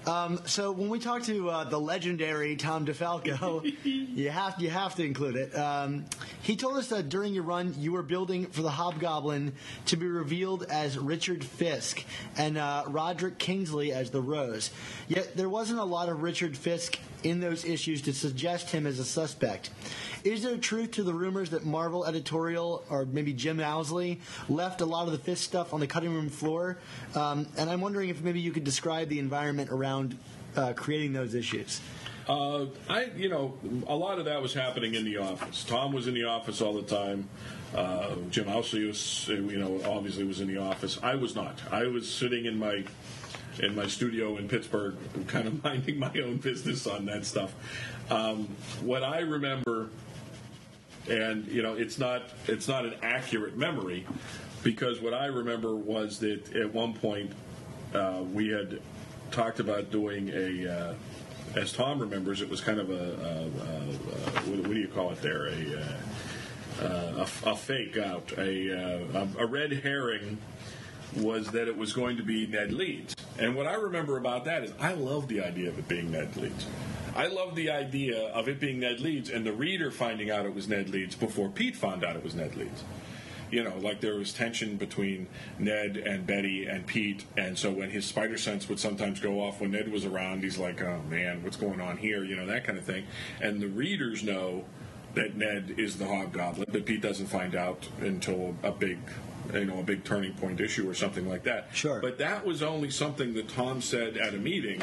Um, so when we talk to uh, the legendary Tom DeFalco, you have you have to include it. Um, he told us that during your run, you were building for the Hobgoblin to be revealed as Richard Fisk and uh, Roderick Kingsley as the Rose. Yet there wasn't a lot of Richard Fisk in those issues to suggest him as a suspect. Is there truth to the rumors that Marvel editorial or maybe Jim Owsley left a lot of the Fisk stuff on the cutting room floor? Um, and I'm wondering if maybe you could describe the environment around uh, creating those issues. Uh, I, you know, a lot of that was happening in the office. Tom was in the office all the time. Uh, Jim Owsley was, you know, obviously was in the office. I was not. I was sitting in my in my studio in Pittsburgh, kind of minding my own business on that stuff. Um, what I remember, and you know, it's not it's not an accurate memory, because what I remember was that at one point uh, we had talked about doing a. Uh, as Tom remembers, it was kind of a, a, a, a what, do you call it there? A, uh, uh, a, a fake out, a, uh, a, a red herring was that it was going to be Ned Leeds. And what I remember about that is I love the idea of it being Ned Leeds. I love the idea of it being Ned Leeds and the reader finding out it was Ned Leeds before Pete found out it was Ned Leeds. You know, like there was tension between Ned and Betty and Pete, and so when his spider sense would sometimes go off when Ned was around, he's like, "Oh man, what's going on here?" You know, that kind of thing. And the readers know that Ned is the Hobgoblin, but Pete doesn't find out until a big, you know, a big turning point issue or something like that. Sure. But that was only something that Tom said at a meeting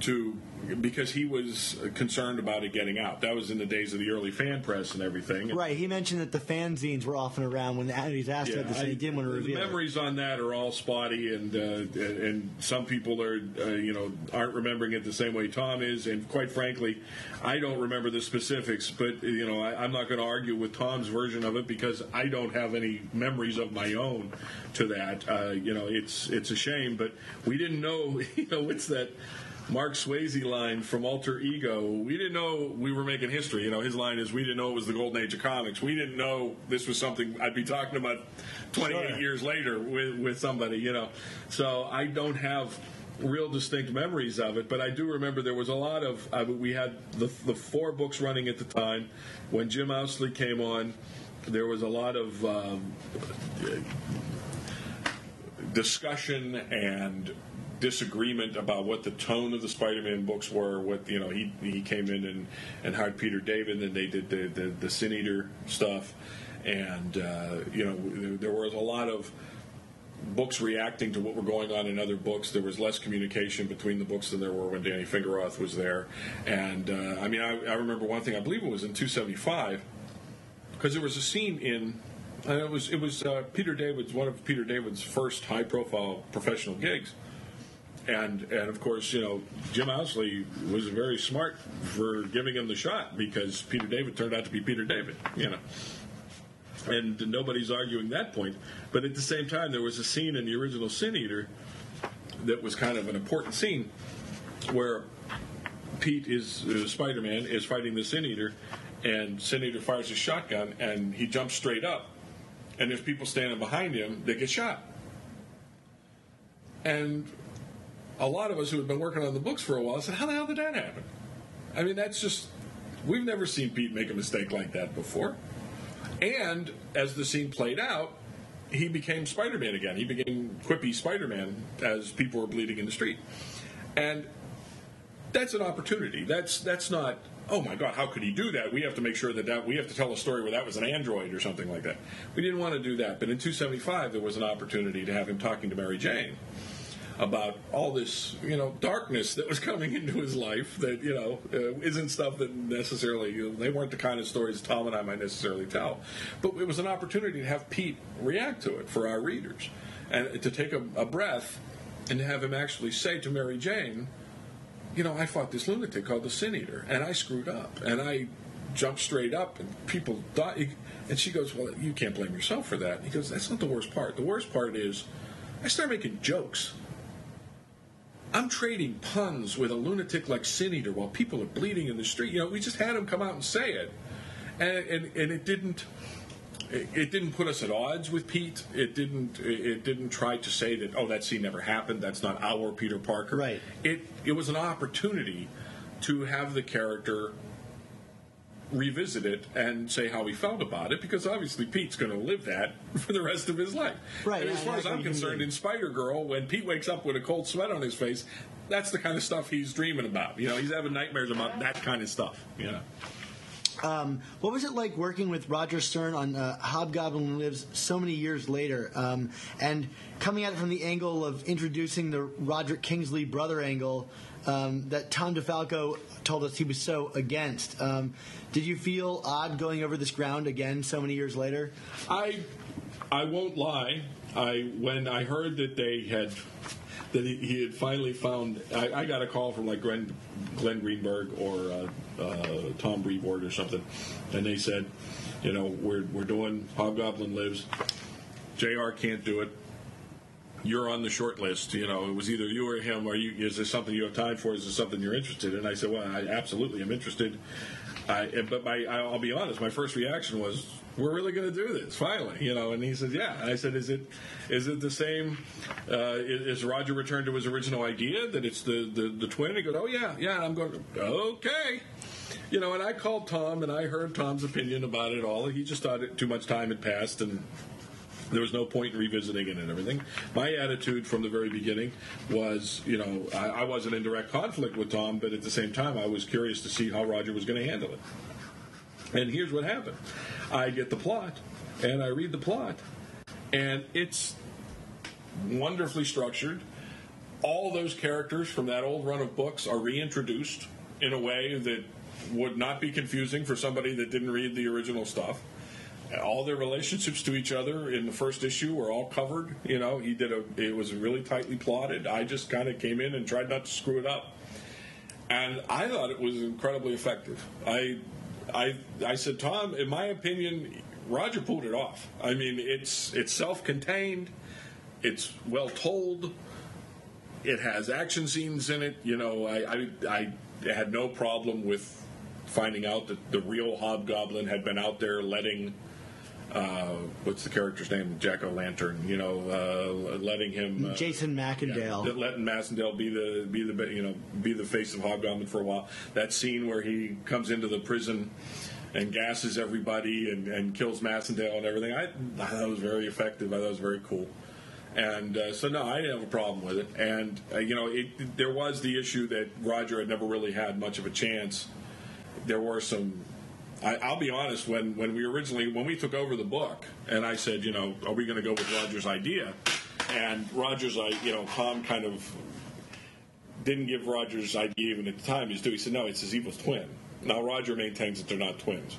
to because he was concerned about it getting out. That was in the days of the early fan press and everything. Right. He mentioned that the fanzines were often around when he's asked about this, and he didn't want to the reveal. it. memories on that are all spotty, and uh, and some people are uh, you know aren't remembering it the same way Tom is, and quite frankly, I don't remember the specifics. But you know, I, I'm not going to argue with Tom's version of it because I don't have any memories of my own to that. Uh, you know, it's it's a shame, but we didn't know. You know, it's that. Marc Swayze line from Alter Ego. We didn't know we were making history. You know, his line is, "We didn't know it was the golden age of comics. We didn't know this was something I'd be talking about 28 Sure. years later with with somebody." You know, so I don't have real distinct memories of it, but I do remember there was a lot of. I, we had the the four books running at the time when Jim Owsley came on. There was a lot of. Um, discussion and disagreement about what the tone of the Spider-Man books were. What you know, he he came in and, and hired Peter David, and they did the the, the Sin Eater stuff, and uh, you know there, was a lot of books reacting to what were going on in other books. There was less communication between the books than there were when Danny Fingeroth was there. And uh, I mean, I, I remember one thing. I believe it was in 275 because there was a scene in. And it was it was uh, Peter David's one of Peter David's first high profile professional gigs, and and of course you know Jim Owsley was very smart for giving him the shot because Peter David turned out to be Peter David, you know. And nobody's arguing that point. But at the same time, there was a scene in the original Sin Eater that was kind of an important scene where Pete is uh, Spider-Man is fighting the Sin Eater, and Sin Eater fires a shotgun, and he jumps straight up, and there's people standing behind him that get shot, and a lot of us who had been working on the books for a while said, "How the hell did that happen?" I mean, that's just we've never seen Pete make a mistake like that before. And as the scene played out, he became Spider Man again. He became quippy Spider Man as people were bleeding in the street. And that's an opportunity. That's that's not. Oh my God! How could he do that? We have to make sure that, that we have to tell a story where that was an android or something like that. We didn't want to do that, but in 275 there was an opportunity to have him talking to Mary Jane about all this, you know, darkness that was coming into his life that, you know, uh, isn't stuff that necessarily, you know, they weren't the kind of stories Tom and I might necessarily tell. But it was an opportunity to have Pete react to it for our readers and to take a, a breath and to have him actually say to Mary Jane, you know, I fought this lunatic called the Sin Eater and I screwed up and I jumped straight up and people died. And she goes, Well, you can't blame yourself for that. he goes, That's not the worst part. The worst part is I started making jokes I'm trading puns with a lunatic like Sin Eater while people are bleeding in the street. You know, we just had him come out and say it, and and, and it didn't. It didn't put us at odds with Pete. It didn't. It didn't try to say that. Oh, that scene never happened. That's not our Peter Parker. Right. It. It was an opportunity to have the character revisit it and say how he felt about it because obviously Pete's going to live that for the rest of his life. Right. And as far as I'm concerned, in Spider Girl, when Pete wakes up with a cold sweat on his face, that's the kind of stuff he's dreaming about. You know, he's having nightmares about that kind of stuff. You know. Um, what was it like working with Roger Stern on uh, Hobgoblin Lives so many years later, um, and coming at it from the angle of introducing the Roderick Kingsley brother angle um, that Tom DeFalco told us he was so against? Um, did you feel odd going over this ground again so many years later? I, I won't lie. I when I heard that they had that he, he, had finally found. I, I, got a call from like Glenn, Glenn Greenberg or uh, uh, Tom Brevoort or something, and they said, you know, we're we're doing Hobgoblin Lives. Jr. can't do it. You're on the short list. You know, it was either you or him. Are you? Is this something you have time for? Is this something you're interested in? I said, well, I absolutely am interested. I, but my, I'll be honest. My first reaction was, "We're really going to do this finally," you know. And he says, "Yeah." And I said, "Is it, is it the same? Uh, is Roger returned to his original idea that it's the the, the twin?" And he goes, "Oh yeah, yeah." And I'm going, "Okay." You know, and I called Tom and I heard Tom's opinion about it all. He just thought it, too much time had passed and there was no point in revisiting it and everything. My attitude from the very beginning was, you know, I, I, wasn't in direct conflict with Tom, but at the same time, I was curious to see how Roger was going to handle it. And here's what happened I get the plot, and I read the plot, and it's wonderfully structured. All those characters from that old run of books are reintroduced in a way that would not be confusing for somebody that didn't read the original stuff all their relationships to each other in the first issue were all covered. You know, he did a. It was really tightly plotted. I just kind of came in and tried not to screw it up, and I thought it was incredibly effective. I, I, I said, Tom, in my opinion, Roger pulled it off. I mean, it's it's self-contained, it's well told, it has action scenes in it. You know, I, I, I had no problem with finding out that the real Hobgoblin had been out there letting uh, what's the character's name? Jack O' Lantern. You know, uh, letting him uh, Jason Macendale, yeah, letting Macendale be the be the you know be the face of Hobgoblin for a while. That scene where he comes into the prison and gasses everybody and, and kills Macendale and everything. I, I thought it was very effective. I thought it was very cool. And uh, so, no, I didn't have a problem with it. And, uh, you know, it, there was the issue that Roger had never really had much of a chance. There were some. I, I'll be honest. When when we originally when we took over the book, and I said, you know, are we going to go with Roger's idea? And Roger's, I, you know, Tom kind of didn't give Roger's idea even at the time He's due. He said, no, it's his evil twin. Now Roger maintains that they're not twins.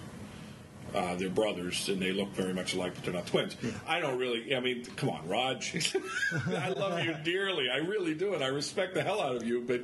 Uh, they're brothers, and they look very much alike, but they're not twins. I don't really. I mean, come on, Rog. I love you dearly. I really do, and I respect the hell out of you. But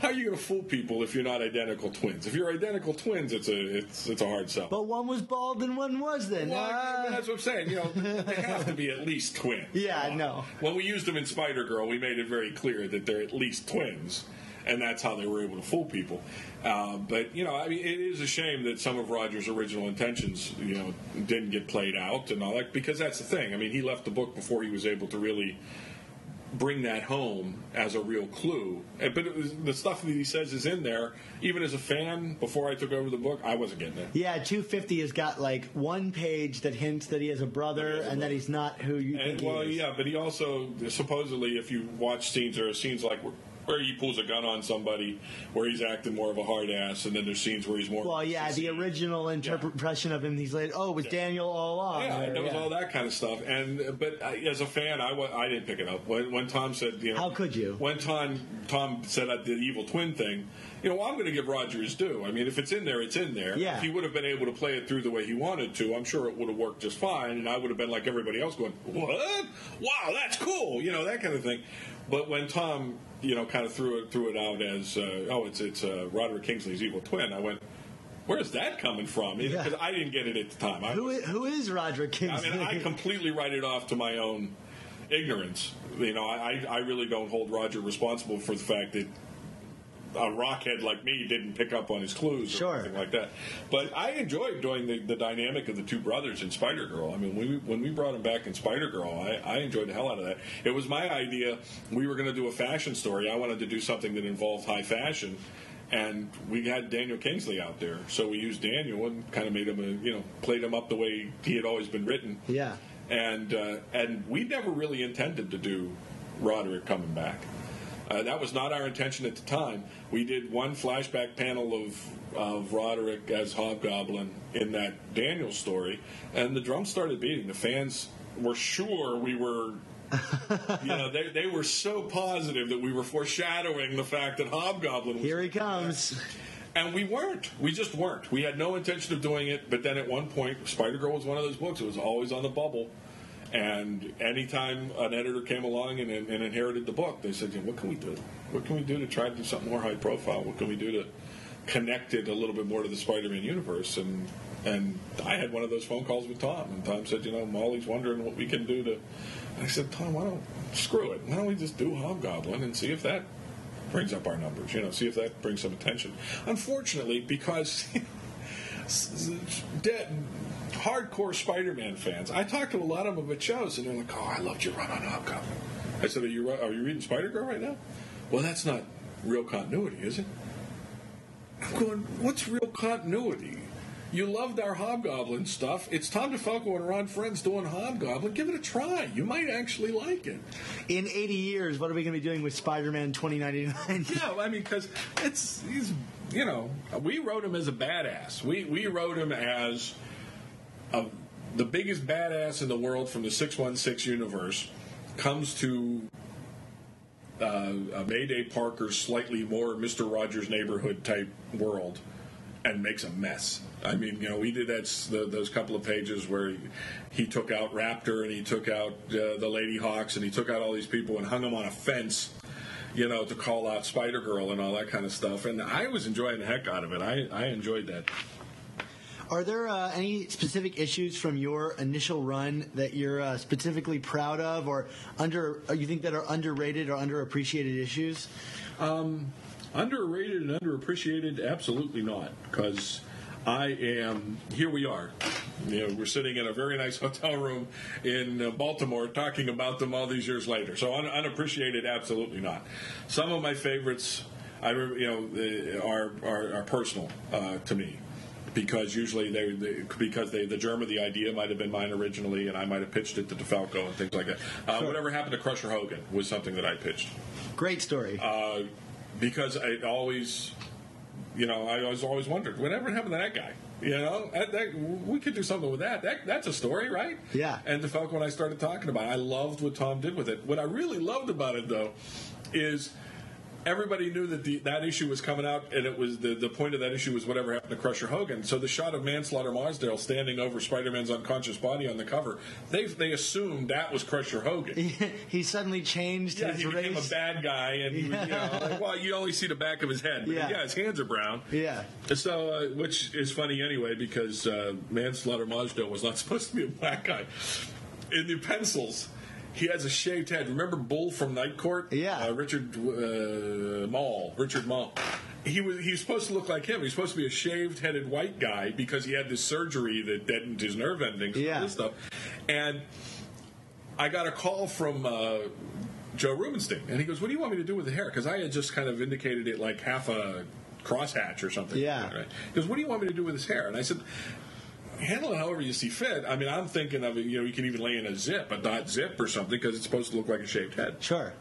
how are you going to fool people if you're not identical twins? If you're identical twins, it's a it's it's a hard sell. But one was bald and one wasn't. Well, Ah. that's what I'm saying. You know, they have to be at least twins. Yeah, I no. When we used them in Spider Girl, we made it very clear that they're at least twins, and that's how they were able to fool people. Uh, but you know, I mean, it is a shame that some of Roger's original intentions, you know, didn't get played out and all that because that's the thing. I mean, he left the book before he was able to really bring that home as a real clue. Eh, but it was, the stuff that he says is in there. Even as a fan, before I took over the book, I wasn't getting it. Yeah, 250 has got like one page that hints that he has a brother has a and that he's not who you And think well, he is. Well, yeah, but he also supposedly, if you watch scenes, there are scenes like where, he pulls a gun on somebody, where he's acting more of a hard ass, and then there's scenes where he's more. Well, yeah, the original interpretation of him, he's like, oh, it was Daniel all along. Yeah, there was yeah. all that kind of stuff, and but I, as a fan, I, I didn't pick it up when, when Tom said, you know, How could you? When Tom Tom said uh, the evil twin thing, you know, well, I'm going to give Roger his due. I mean, if it's in there, it's in there. Yeah. If he would have been able to play it through the way he wanted to, I'm sure it would have worked just fine, and I would have been like everybody else, going, "What? Wow, that's cool," you know, that kind of thing. But when Tom, you know, kind of threw it threw it out as, uh, "Oh, it's it's uh, Roderick Kingsley's evil twin," I went. Where's that coming from? Because Yeah. I didn't get it at the time. I Who was- is, who is Roderick Kingsley? I mean, I completely write it off to my own ignorance. You know, I, I really don't hold Roger responsible for the fact that a rockhead like me didn't pick up on his clues or Sure. anything like that. But I enjoyed doing the, the dynamic of the two brothers in Spider Girl. I mean, when we, when we brought him back in Spider Girl, I, I enjoyed the hell out of that. It was my idea. We were going to do a fashion story. I wanted to do something that involved high fashion. And we had Daniel Kingsley out there, so we used Daniel and kind of made him, a, you know, played him up the way he had always been written yeah. and uh, and we never really intended to do Roderick coming back. Uh, that was not our intention at the time. We did one flashback panel of of Roderick as Hobgoblin in that Daniel story, and the drums started beating. The fans were sure we were. you know, they, they were so positive that we were foreshadowing the fact that Hobgoblin was Here he comes. and we weren't. We just weren't. We had no intention of doing it. But then at one point, Spider Girl was one of those books. It was always on the bubble. And anytime an editor came along and, and inherited the book, they said, "What can we do? What can we do to try to do something more high profile? What can we do to connect it a little bit more to the Spider-Man universe?" And and I had one of those phone calls with Tom, and Tom said, "You know, Molly's wondering what we can do to." I said, "Tom, why don't screw it? Why don't we just do Hobgoblin and see if that brings up our numbers. You know, see if that brings some attention. Unfortunately, because dead, hardcore Spider-Man fans, I talked to a lot of them at shows, and they're like, "Oh, I loved your run on Hobgoblin." I said, "Are you are you reading Spider-Girl right now?" Well, that's not real continuity, is it? I'm going. What's real continuity? You loved our Hobgoblin stuff. It's Tom DeFalco and Ron Frenz doing Hobgoblin. Give it a try. You might actually like it. In 80 years, what are we going to be doing with Spider-Man 2099? Yeah, I mean, because it's he's you know we wrote him as a badass. We we wrote him as a, the biggest badass in the world from the six one six universe comes to. Uh, a Mayday Parker, slightly more Mister Rogers' neighborhood type world, and makes a mess. I mean, you know, we did that the, those couple of pages where he, he took out Raptor and he took out uh, the Lady Hawks and he took out all these people and hung them on a fence you know, to call out Spider Girl and all that kind of stuff. And I was enjoying the heck out of it. I, I enjoyed that. Are there uh, any specific issues from your initial run that you're uh, specifically proud of, or under or you think that are underrated or underappreciated issues? Underrated and underappreciated? Absolutely not. Because I am, here we are. You know, we're sitting in a very nice hotel room in uh, Baltimore talking about them all these years later. So un- unappreciated, absolutely not. Some of my favorites, I you know, uh, are, are are personal uh, to me. Because usually they, they because they the germ of the idea might have been mine originally, and I might have pitched it to DeFalco and things like that. Uh, Whatever happened to Crusher Hogan was something that I pitched Great story. uh, because I always, you know, I was always wondered whatever happened to that guy. You know, that, that, we could do something with that. that. That's a story, right? Yeah. And DeFalco and I started talking about it. I loved what Tom did with it. What I really loved about it, though, is everybody knew that the, that issue was coming out, and it was the, the point of that issue was whatever happened to Crusher Hogan. So the shot of Manslaughter Marsdale standing over Spider-Man's unconscious body on the cover, they they assumed that was Crusher Hogan. he suddenly changed Yeah, his he became a bad guy, and he, was, you know, like, well, you only see the back of his head. But Yeah. yeah. his hands are brown. Yeah. So, uh, which is funny anyway, because uh, Manslaughter Marsdale was not supposed to be a black guy. In the pencils, he has a shaved head. Remember Bull from Night Court? Yeah. Uh, Richard uh, Moll. Richard Moll. He was he was supposed to look like him. He was supposed to be a shaved-headed white guy because he had this surgery that deadened his nerve endings and Yeah. all this stuff. And I got a call from uh, Joe Rubinstein, and he goes, "What do you want me to do with the hair?" Because I had just kind of indicated it like half a crosshatch or something. Yeah. Right? He goes, "What do you want me to do with his hair?" And I said, "Handle it however you see fit." I mean, I'm thinking of it. You know, you can even lay in a zip, a dot zip or something, because it's supposed to look like a shaved head. Sure.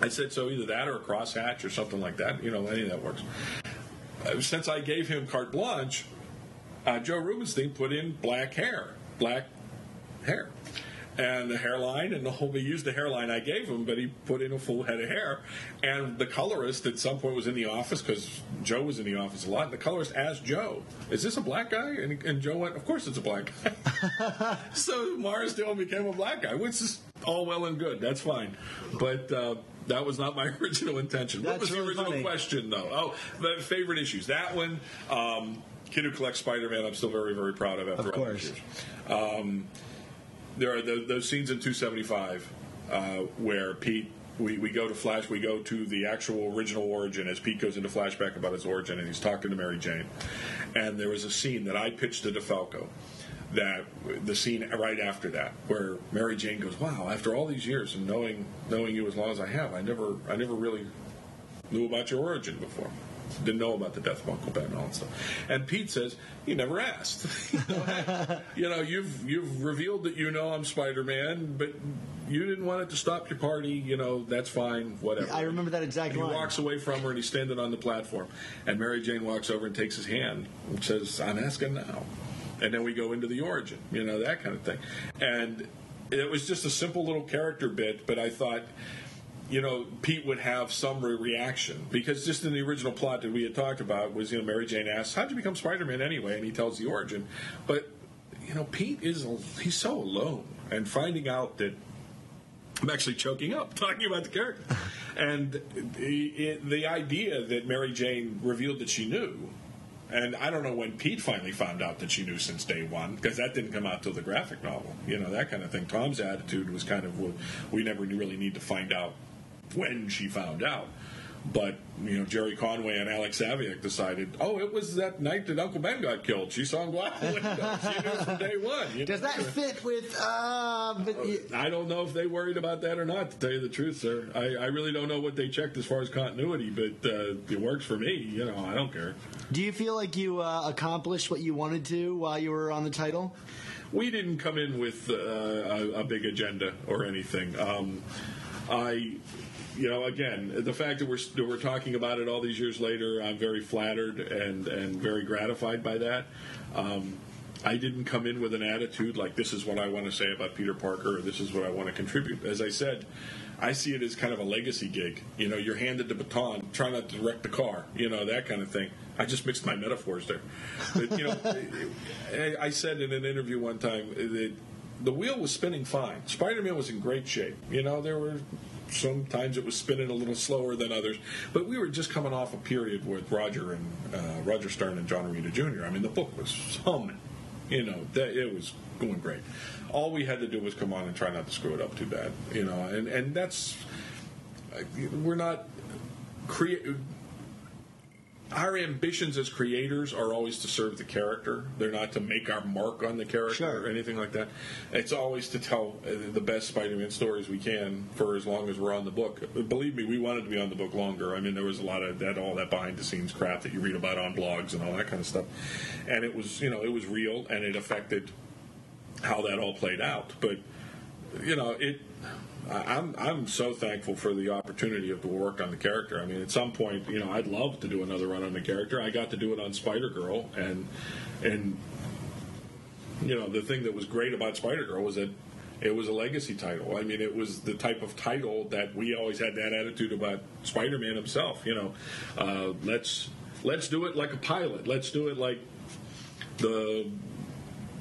I said, so either that or a cross hatch or something like that. You know, any of that works. Uh, since I gave him carte blanche, uh, Joe Rubinstein put in black hair, black hair, and the hairline, and the whole. He used the hairline I gave him, but he put in a full head of hair. And the colorist at some point was in the office because Joe was in the office a lot. And the colorist asked Joe, "Is this a black guy?" And, and Joe went, "Of course it's a black guy." so Marsdale became a black guy, which is all well and good. That's fine, but. Uh, that was not my original intention. what That's was the original funny. question, though? Oh, the favorite issues. That one, um, Kid Who Collects Spider-Man. I'm still very, very proud of. After Of all course. these years. Um, there are those, those scenes in 275 uh, where Pete. We, we go to Flash. We go to the actual original origin as Pete goes into flashback about his origin, and he's talking to Mary Jane. And there was a scene that I pitched to DeFalco that the scene right after that where Mary Jane goes, "Wow, after all these years and knowing knowing you as long as I have, I never I never really knew about your origin before. Didn't know about the death of Uncle Ben and all that stuff." And Pete says, "You never asked. you, know, you know, you've you've revealed that you know I'm Spider-Man, but you didn't want it to stop your party. You know, that's fine. Whatever." I remember that exact And he line. walks away from her and he's standing on the platform. And Mary Jane walks over and takes his hand and says, I'm asking now. And then we go into the origin, you know, that kind of thing. And it was just a simple little character bit, but I thought, you know, Pete would have some re- reaction because just in the original plot that we had talked about was, you know, Mary Jane asks, "How'd you become Spider-Man anyway?" And he tells the origin, but you know, Pete is he's so alone, and finding out that I'm actually choking up talking about the character. And the, it, the idea that Mary Jane revealed that she knew, and I don't know when Pete finally found out that she knew since day one, because that didn't come out till the graphic novel, you know, that kind of thing. Tom's attitude was kind of, well, we never really need to find out when she found out. But, you know, Gerry Conway and Alex Saviuk decided, oh, it was that night that Uncle Ben got killed. She saw him go out the window. She knew from day one. Does know? that fit with? Uh, but y- I don't know if they worried about that or not. To tell you the truth, sir, I, I really don't know what they checked as far as continuity, but uh, it works for me. You know, I don't care. do you feel like you uh, accomplished what you wanted to while you were on the title? We didn't come in with uh, a, a big agenda or anything. Um, I, you know, again, the fact that we're that we're talking about it all these years later, I'm very flattered and and very gratified by that. Um, I didn't come in with an attitude like this is what I want to say about Peter Parker or this is what I want to contribute. As I said, I see it as kind of a legacy gig. You know, you're handed the baton, try not to wreck the car. You know, that kind of thing. I just mixed my metaphors there. But, you know, I- I said in an interview one time that the wheel was spinning fine. Spider-Man was in great shape. You know, there were sometimes it was spinning a little slower than others, but we were just coming off a period with Roger and uh, Roger Stern and John Romita Jr. I mean, the book was humming. You know, that it was going great. All we had to do was come on and try not to screw it up too bad. You know, and and that's we're not create our ambitions as creators are always to serve the character. They're not to make our mark on the character Sure. or anything like that. It's always to tell uh, the best Spider-Man stories we can for as long as we're on the book. Believe me, we wanted to be on the book longer. I mean, there was a lot of that, all that behind-the-scenes crap that you read about on blogs and all that kind of stuff, and it was, you know, it was real and it affected how that all played out. But you know, it. I'm I'm so thankful for the opportunity of to work on the character. I mean, at some point, you know, I'd love to do another run on the character. I got to do it on Spider Girl, and and you know, the thing that was great about Spider Girl was that it was a legacy title. I mean, it was the type of title that we always had that attitude about Spider Man himself. You know, uh, let's let's do it like a pilot. Let's do it like the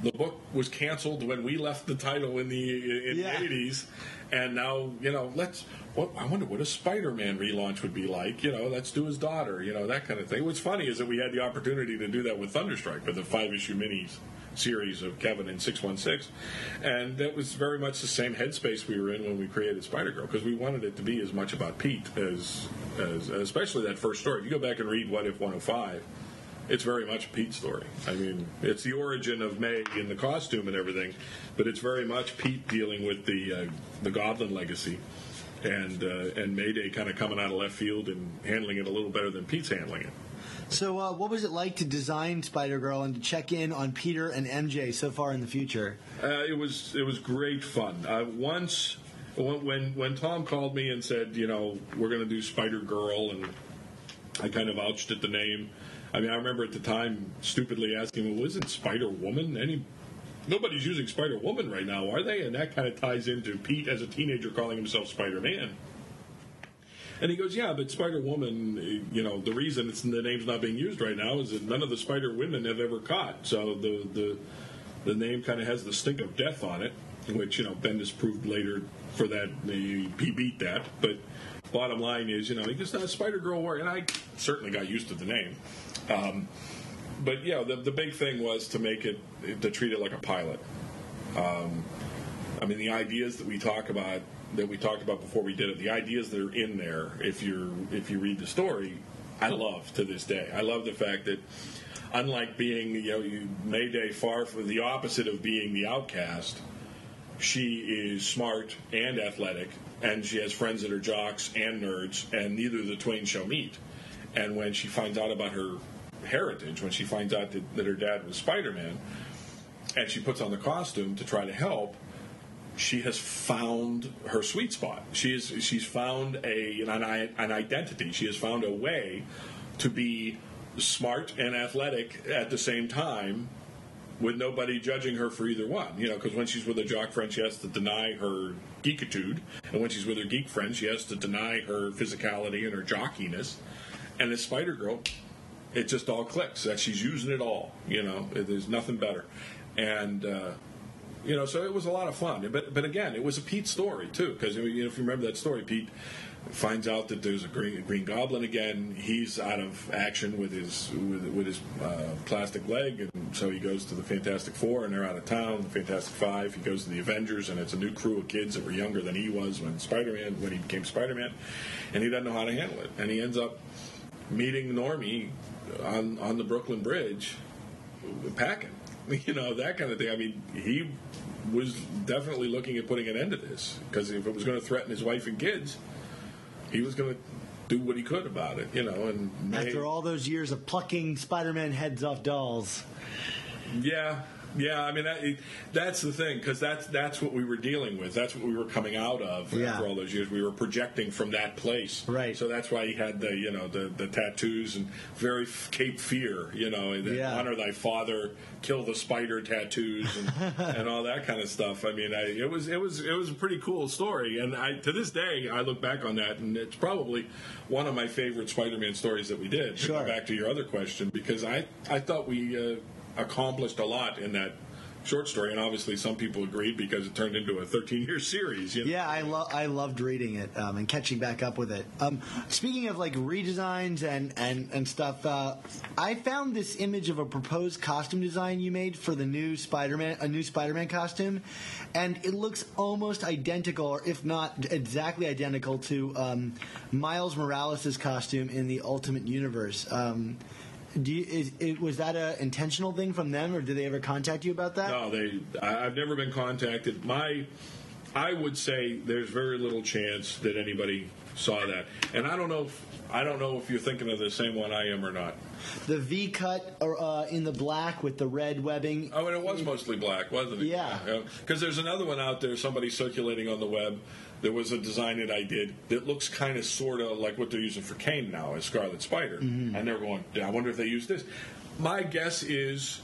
the book was canceled when we left the title in the in Yeah. the eighties, and now you know let's. I wonder what a Spider-Man relaunch would be like. You know, let's do his daughter. You know that kind of thing. What's funny is that we had the opportunity to do that with Thunderstrike, with the five-issue minis series of Kevin and six one six, and that was very much the same headspace we were in when we created Spider Girl because we wanted it to be as much about Pete as as especially that first story. If you go back and read What If one hundred five it's very much a Pete story. I mean, it's the origin of May in the costume and everything, but it's very much Pete dealing with the uh, the Goblin legacy, and uh, and Mayday kind of coming out of left field and handling it a little better than Pete's handling it. So, uh, what was it like to design Spider Girl and to check in on Peter and MJ so far in the future? Uh, it was it was great fun. Uh, once when, when when Tom called me and said, you know, we're going to do Spider Girl, and I kind of ouched at the name. I mean, I remember at the time stupidly asking, "Well, isn't Spider Woman any?" Nobody's using Spider Woman right now, are they? And that kind of ties into Pete as a teenager calling himself Spider Man. And he goes, yeah, but Spider Woman, you know, the reason it's the name's not being used right now is that none of the Spider Women have ever caught. So the the the name kind of has the stink of death on it, which you know Bendis proved later for that he, he beat that. But bottom line is, you know, he goes, Spider Girl War, and I certainly got used to the name. Um, but yeah, the the big thing was to make it to treat it like a pilot. Um, I mean, the ideas that we talk about that we talked about before we did it, the ideas that are in there, if you're if you read the story, I love to this day. I love the fact that unlike being you know you, Mayday far from the opposite of being the outcast, she is smart and athletic, and she has friends that are jocks and nerds, and neither of the twain shall meet. And when she finds out about her heritage, when she finds out that, that her dad was Spider Man, and she puts on the costume to try to help, she has found her sweet spot. She is she's found a an, an identity. She has found a way to be smart and athletic at the same time with nobody judging her for either one. You know, because when she's with her jock friend, she has to deny her geekitude, and when she's with her geek friend, she has to deny her physicality and her jockiness. And as Spider Girl, it just all clicks that she's using it all. You know, there's nothing better, and. Uh, you know, so it was a lot of fun. But but again, it was a Pete story too, because you know, if you remember that story, Pete finds out that there's a green, green goblin again. He's out of action with his with, with his uh, plastic leg, and so he goes to the Fantastic Four, and they're out of town. The Fantastic Five. He goes to the Avengers, and it's a new crew of kids that were younger than he was when Spider-Man when he became Spider-Man, and he doesn't know how to handle it, and he ends up meeting Normie on on the Brooklyn Bridge, packing. You know that kind of thing. I mean, he was definitely looking at putting an end to this because if it was going to threaten his wife and kids, he was going to do what he could about it. You know, and After all those years of plucking Spider Man heads off dolls. Yeah, yeah. I mean, that, that's the thing because that's that's what we were dealing with. That's what we were coming out of Yeah. after all those years. We were projecting from that place, Right. So that's why he had the you know the, the tattoos and very f- Cape Fear, you know, the Yeah. honor thy father, kill the spider tattoos, and, and all that kind of stuff. I mean, I, it was it was it was a pretty cool story, and I to this day I look back on that, and it's probably one of my favorite Spider-Man stories that we did. To go back to your other question, because I I thought we. Uh, accomplished a lot in that short story, and obviously some people agreed because it turned into a 13 year series. You know? Yeah, I love I loved reading it um, and catching back up with it. Um, speaking of like redesigns and and and stuff, uh, I found this image of a proposed costume design you made for the new Spider-Man, a new Spider-Man costume, and it looks almost identical, or if not exactly identical, to um, Miles Morales' costume in the Ultimate Universe. Do you, is, it, was that an intentional thing from them, or did they ever contact you about that? No, they. I, I've never been contacted. My, I would say there's very little chance that anybody saw that, and I don't know. If, I don't know if you're thinking of the same one I am or not. The V cut uh, in the black with the red webbing. Oh, and it was mostly black, wasn't it? Yeah. Because there's another one out there, somebody circulating on the web. There was a design that I did that looks kind of sort of like what they're using for Kaine now as Scarlet Spider. Mm-hmm. And they're going, I wonder if they use this. My guess is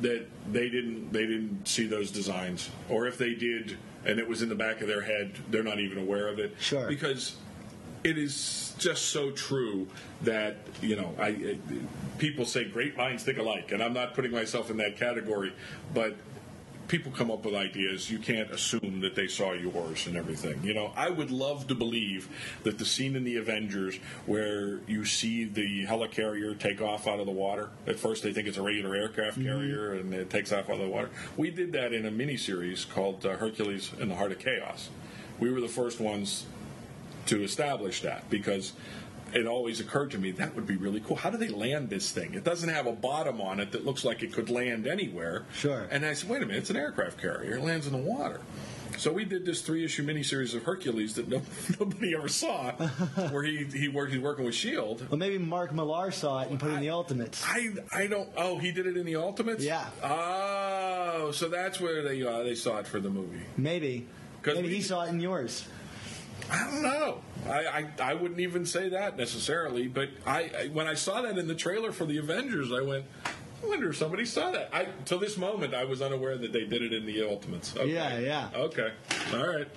that they didn't they didn't see those designs, or if they did and it was in the back of their head, they're not even aware of it. Sure. Because it is just so true that you know I it, people say great minds think alike, and I'm not putting myself in that category, but people come up with ideas. You can't assume that they saw yours and everything. You know, I would love to believe that the scene in the Avengers where you see the helicarrier take off out of the water. At first, they think it's a regular aircraft carrier, and it takes off out of the water. We did that in a miniseries called uh, Hercules in the Heart of Chaos. We were the first ones to establish that because it always occurred to me that would be really cool. How do they land this thing? It doesn't have a bottom on it that looks like it could land anywhere. Sure. And I said, wait a minute, it's an aircraft carrier. It lands in the water. So we did this three issue miniseries of Hercules that no, nobody ever saw, where he he worked he's working with Shield. Well, maybe Mark Millar saw it and put it in the Ultimates. I I don't. Oh, he did it in the Ultimates. Yeah. Oh, so that's where they uh, they saw it for the movie. Maybe. Maybe we- he saw it in yours. I don't know. I, I, I wouldn't even say that necessarily, but I, I when I saw that in the trailer for the Avengers, I went, I wonder if somebody saw that. I till this moment I was unaware that they did it in the Ultimates. Okay. Yeah, yeah. Okay, all right.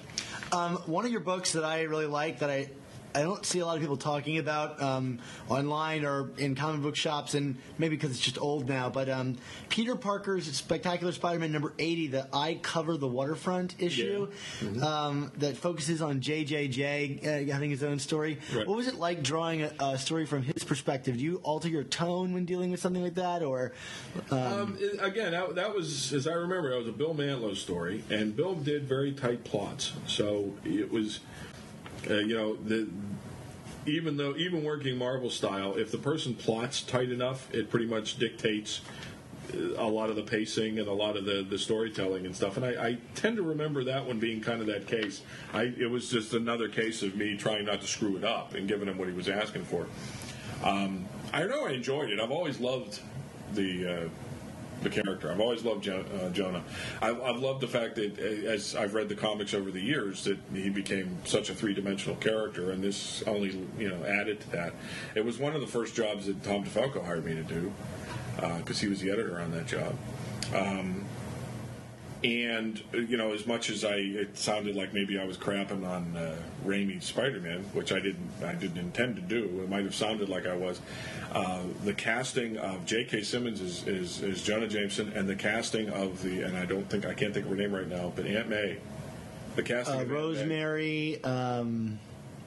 Um, one of your books that I really like that I I don't see a lot of people talking about um, online or in comic book shops, and maybe because it's just old now. But um, Peter Parker's Spectacular Spider-Man number eighty, the I Cover the Waterfront issue, Mm-hmm. um, that focuses on JJJ uh, having his own story. Right. What was it like drawing a, a story from his perspective? Do you alter your tone when dealing with something like that, or Um, it- again, that, that was, as I remember, that was a Bill Mantlo story, and Bill did very tight plots. So it was, uh, you know, the even though even working Marvel style, if the person plots tight enough, it pretty much dictates uh, a lot of the pacing and a lot of the, the storytelling and stuff. And I, I tend to remember that one being kind of that case. I, it was just another case of me trying not to screw it up and giving him what he was asking for. Um, I know I enjoyed it. I've always loved the uh, the character. I've always loved jo- uh, Jonah. I've, I've loved the fact that, uh, as I've read the comics over the years, that he became such a three dimensional character, and this only you know added to that. It was one of the first jobs that Tom DeFalco hired me to do because he was the editor on that job. Um, and you know, as much as I, it sounded like maybe I was crapping on uh, Raimi's Spider-Man, which I didn't, I didn't intend to do. It might have sounded like I was. Uh, the casting of J.K. Simmons is, is, is Jonah Jameson, and the casting of the, and I don't think I can't think of her name right now, but Aunt May. The casting uh, of Rosemary? Um,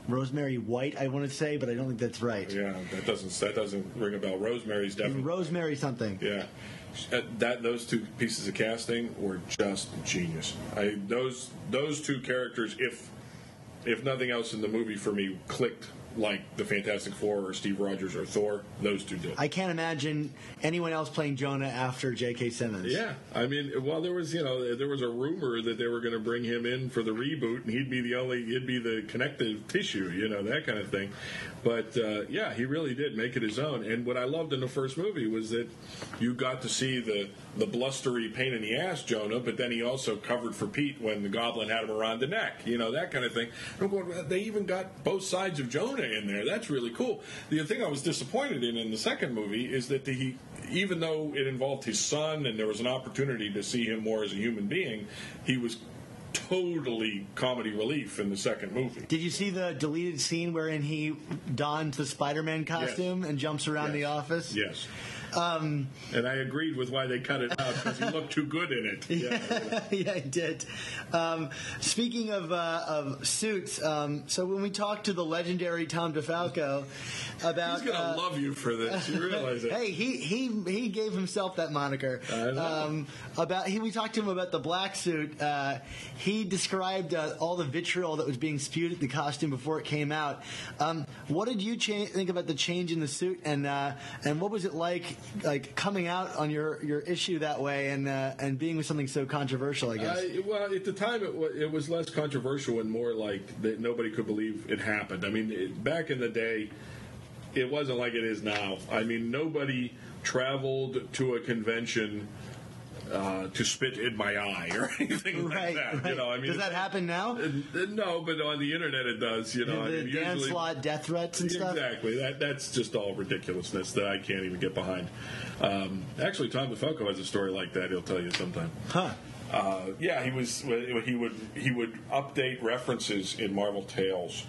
Rosemary White, I want to say, but I don't think that's right. Yeah, that doesn't that doesn't ring a bell. Rosemary's definitely Rosemary something. Yeah, that those two pieces of casting were just genius. I those those two characters, if if nothing else in the movie for me, clicked like the Fantastic Four or Steve Rogers or Thor. Those two did. I can't imagine anyone else playing Jonah after J.K. Simmons. yeah, I mean, well, there was you know there was a rumor that they were going to bring him in for the reboot, and he'd be the only he'd be the connective tissue, you know that kind of thing. But uh, yeah, he really did make it his own. And what I loved in the first movie was that you got to see the the blustery pain in the ass Jonah, but then he also covered for Pete when the Goblin had him around the neck, you know that kind of thing. I'm going, they even got both sides of Jonah in there. That's really cool. The thing I was disappointed in in the second movie is that the, he, even though it involved his son and there was an opportunity to see him more as a human being, he was totally comedy relief in the second movie. Did you see the deleted scene wherein he dons the Spider-Man costume and jumps around Yes. the office? Yes. And I agreed with why they cut it out because he looked too good in it. Yeah. yeah, I did. Um, speaking of uh, of suits, um, so when we talked to the legendary Tom DeFalco about, He's gonna uh, love you for this. You realize it? hey, he he he gave himself that moniker. Um, about he, we talked to him about the black suit. Uh, he described uh, all the vitriol that was being spewed at the costume before it came out. Um, what did you cha- think about the change in the suit, and uh, and what was it like, like coming out on your, your issue that way, and uh, and being with something so controversial? I guess. I, well, at the time, it was, it was less controversial and more like that nobody could believe it happened. I mean, it, back in the day, it wasn't like it is now. I mean, nobody traveled to a convention uh, to spit in my eye or anything right, like that. right. You know, I mean, Does that happen now? No, but on the internet it does. You know, I the mean, Dan usually- slot death threats and stuff. Exactly. That that's just all ridiculousness that I can't even get behind. Um, actually, Tom DeFalco has a story like that. He'll tell you sometime. Huh. Uh, yeah, he was. He would he would update references in Marvel Tales,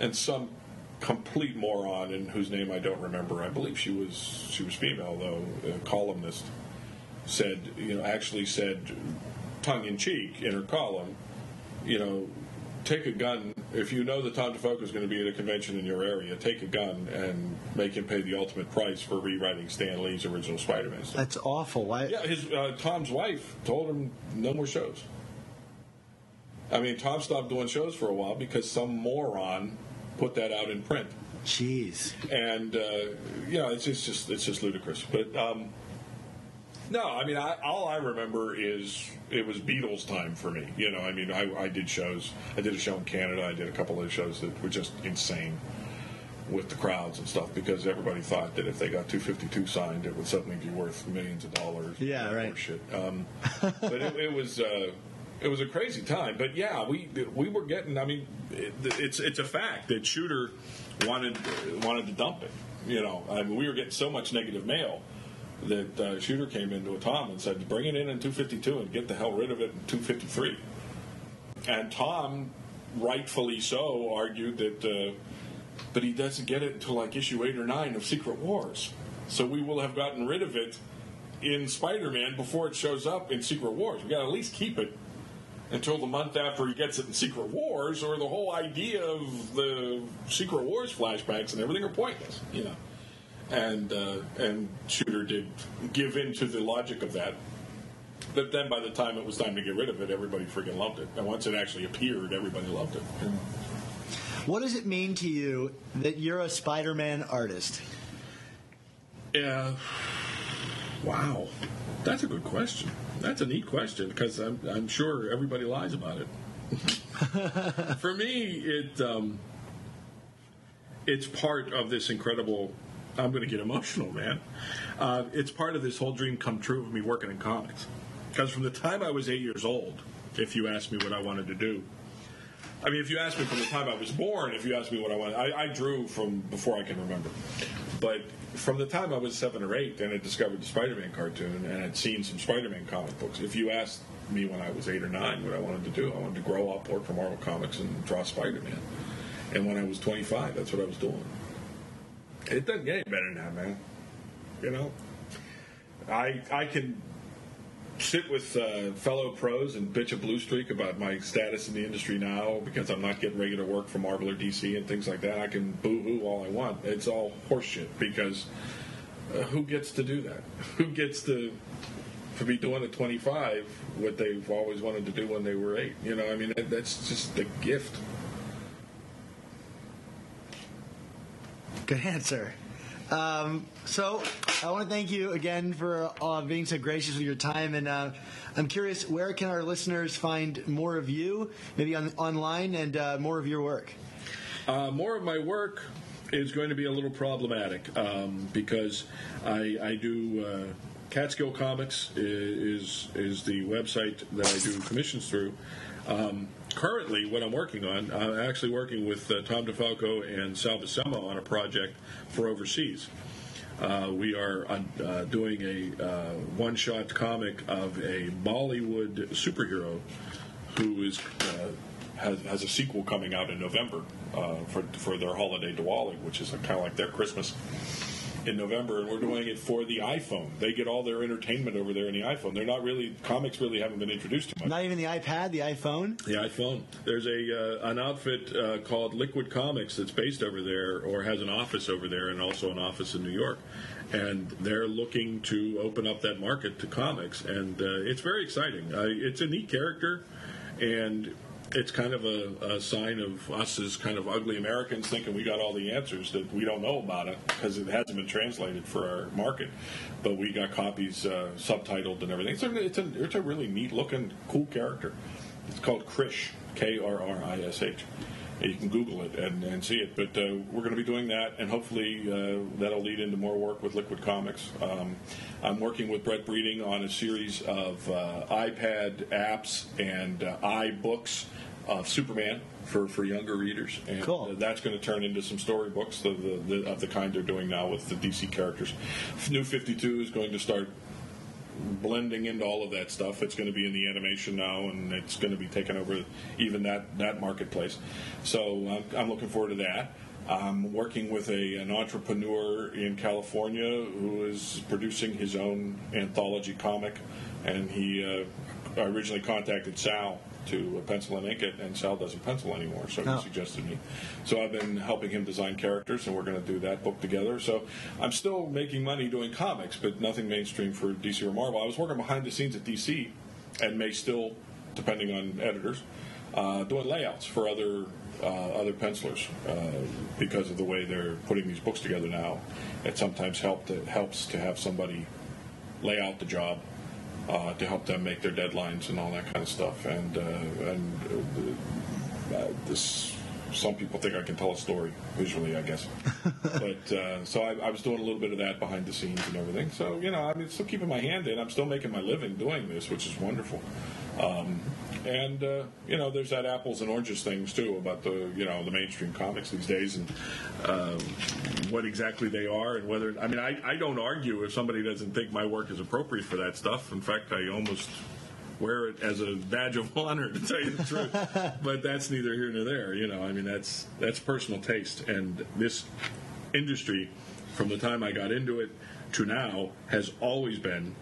and some complete moron, and whose name I don't remember. I believe she was she was female though, a columnist, said you know actually said tongue in cheek in her column, you know. Take a gun. If you know that Tom DeFalco is going to be at a convention in your area, take a gun and make him pay the ultimate price for rewriting Stan Lee's original Spider-Man. story. That's awful. Why? Yeah, his uh, Tom's wife told him no more shows. I mean, Tom stopped doing shows for a while because some moron put that out in print, Jeez. and uh, you know, it's just, just it's just ludicrous. But um, no, I mean, I, all I remember is it was Beatles time for me. You know, I mean, I, I did shows. I did a show in Canada. I did a couple of shows that were just insane with the crowds and stuff because everybody thought that if they got 252 signed, it would suddenly be worth millions of dollars. Yeah, right. Shit. Um, but it, it was uh, it was a crazy time. But yeah, we we were getting. I mean, it, it's it's a fact that Shooter wanted wanted to dump it. You know, I mean, we were getting so much negative mail that uh, Shooter came into a Tom and said, "Bring it in in 252 and get the hell rid of it in 253." And Tom, rightfully so, argued that. Uh, but he doesn't get it until like issue eight or nine of Secret Wars. So we will have gotten rid of it in Spider-Man before it shows up in Secret Wars. We got to at least keep it until the month after he gets it in Secret Wars, or the whole idea of the Secret Wars flashbacks and everything are pointless, you know. And uh, and Shooter did give in to the logic of that. But then by the time it was time to get rid of it, everybody freaking loved it. And once it actually appeared, everybody loved it. What does it mean to you that you're a Spider-Man artist? Yeah. Wow. That's a good question. That's a neat question because I'm, I'm sure everybody lies about it. For me, it um, it's part of this incredible. I'm going to get emotional, man. Uh, it's part of this whole dream come true of me working in comics. Because from the time I was eight years old, if you asked me what I wanted to do, I mean, if you asked me from the time I was born, if you asked me what I wanted, I, I drew from before I can remember. But from the time I was seven or eight and I discovered the Spider-Man cartoon and had seen some Spider-Man comic books, if you asked me when I was eight or nine what I wanted to do, I wanted to grow up, work for Marvel Comics, and draw Spider-Man. And when I was 25, that's what I was doing. It doesn't get any better than that, man. You know, I I can sit with uh, fellow pros and bitch a blue streak about my status in the industry now because I'm not getting regular work from Marvel or DC and things like that. I can boo hoo all I want. It's all horseshit because uh, who gets to do that? Who gets to to be doing at 25 what they've always wanted to do when they were eight? You know, I mean that, that's just the gift. Good answer. Um, so I want to thank you again for uh, being so gracious with your time, and uh, I'm curious, where can our listeners find more of you, maybe on, online, and uh, more of your work? Uh, more of my work is going to be a little problematic um, because I, I do uh, Catskill Comics is is the website that I do commissions through. Um, currently, what I'm working on, I'm actually working with uh, Tom DeFalco and Sal Buscema on a project for overseas. Uh, we are uh, doing a uh, one-shot comic of a Bollywood superhero who is uh, has, has a sequel coming out in November uh, for for their holiday Diwali, which is kind of like their Christmas. In November, and we're doing it for the iPhone. They get all their entertainment over there in the iPhone. They're not really comics. Really haven't been introduced to much. Not even the iPad, the iPhone. The iPhone. There's a uh, an outfit uh, called Liquid Comics that's based over there, or has an office over there, and also an office in New York. And they're looking to open up that market to comics, and uh, it's very exciting. Uh, it's a neat character, and it's kind of a, a sign of us as kind of ugly Americans thinking we got all the answers that we don't know about it because it hasn't been translated for our market. But we got copies uh, subtitled and everything. It's a, it's a it's a really neat looking, cool character. It's called Krrish, K R R I S H. You can Google it and, and see it. But uh, we're going to be doing that, and hopefully uh, that'll lead into more work with Liquid Comics. Um, I'm working with Brett Breeding on a series of uh, iPad apps and uh, iBooks of Superman for, for younger readers. And Cool. uh, that's going to turn into some storybooks of the, the, of the kind they're doing now with the DC characters. New 52 is going to start blending into all of that stuff. It's going to be in the animation now, and it's going to be taking over even that that marketplace. So I'm, I'm looking forward to that. I'm working with a, an entrepreneur in California who is producing his own anthology comic, and he uh, originally contacted Sal to pencil and ink it, and Sal doesn't pencil anymore, so Oh. he suggested me. So I've been helping him design characters, and we're going to do that book together. So I'm still making money doing comics, but nothing mainstream for DC or Marvel. I was working behind the scenes at DC, and may still, depending on editors, uh, doing layouts for other uh, other pencilers uh, because of the way they're putting these books together now. It sometimes help to, helps to have somebody lay out the job uh, to help them make their deadlines and all that kind of stuff. And uh, and uh, uh, this, some people think I can tell a story visually, I guess. but uh, so I, I was doing a little bit of that behind the scenes and everything. So you know, I mean, still keeping my hand in. I'm still making my living doing this, which is wonderful. Um, and uh, you know, there's that apples and oranges things too about the you know the mainstream comics these days and um, what exactly they are and whether I mean I, I don't argue if somebody doesn't think my work is appropriate for that stuff. In fact, I almost wear it as a badge of honor to tell you the truth. but that's neither here nor there. You know, I mean that's that's personal taste and this industry from the time I got into it to now has always been,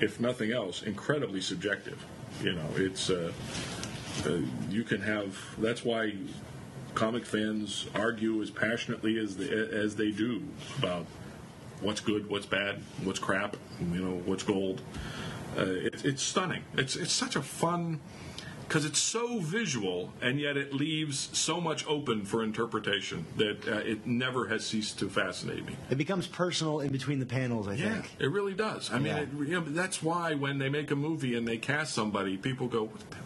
if nothing else, incredibly subjective. You know, it's uh, uh, you can have. That's why comic fans argue as passionately as they, as they do about what's good, what's bad, what's crap, you know, what's gold. Uh, it, it's stunning. It's it's such a fun because it's so visual and yet it leaves so much open for interpretation that uh, it never has ceased to fascinate me. It becomes personal in between the panels, I Yeah, think. it really does. I mean, Yeah. it, you know, that's why when they make a movie and they cast somebody, people go, what the hell?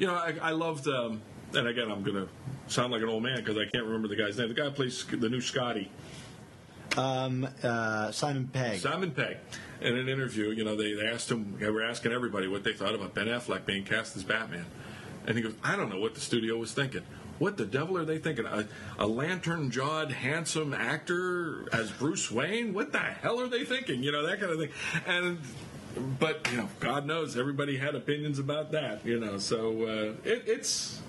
you know, I, I loved, um, and again, I'm going to sound like an old man because I can't remember the guy's name. The guy who plays the new Scotty, Um, uh, Simon Pegg. Simon Pegg. In an interview, you know, they, they asked him, they were asking everybody what they thought about Ben Affleck being cast as Batman. And he goes, I don't know what the studio was thinking. What the devil are they thinking? A, a lantern jawed, handsome actor as Bruce Wayne? What the hell are they thinking? You know, that kind of thing. And but you know, God knows everybody had opinions about that. You know, so uh, it, it's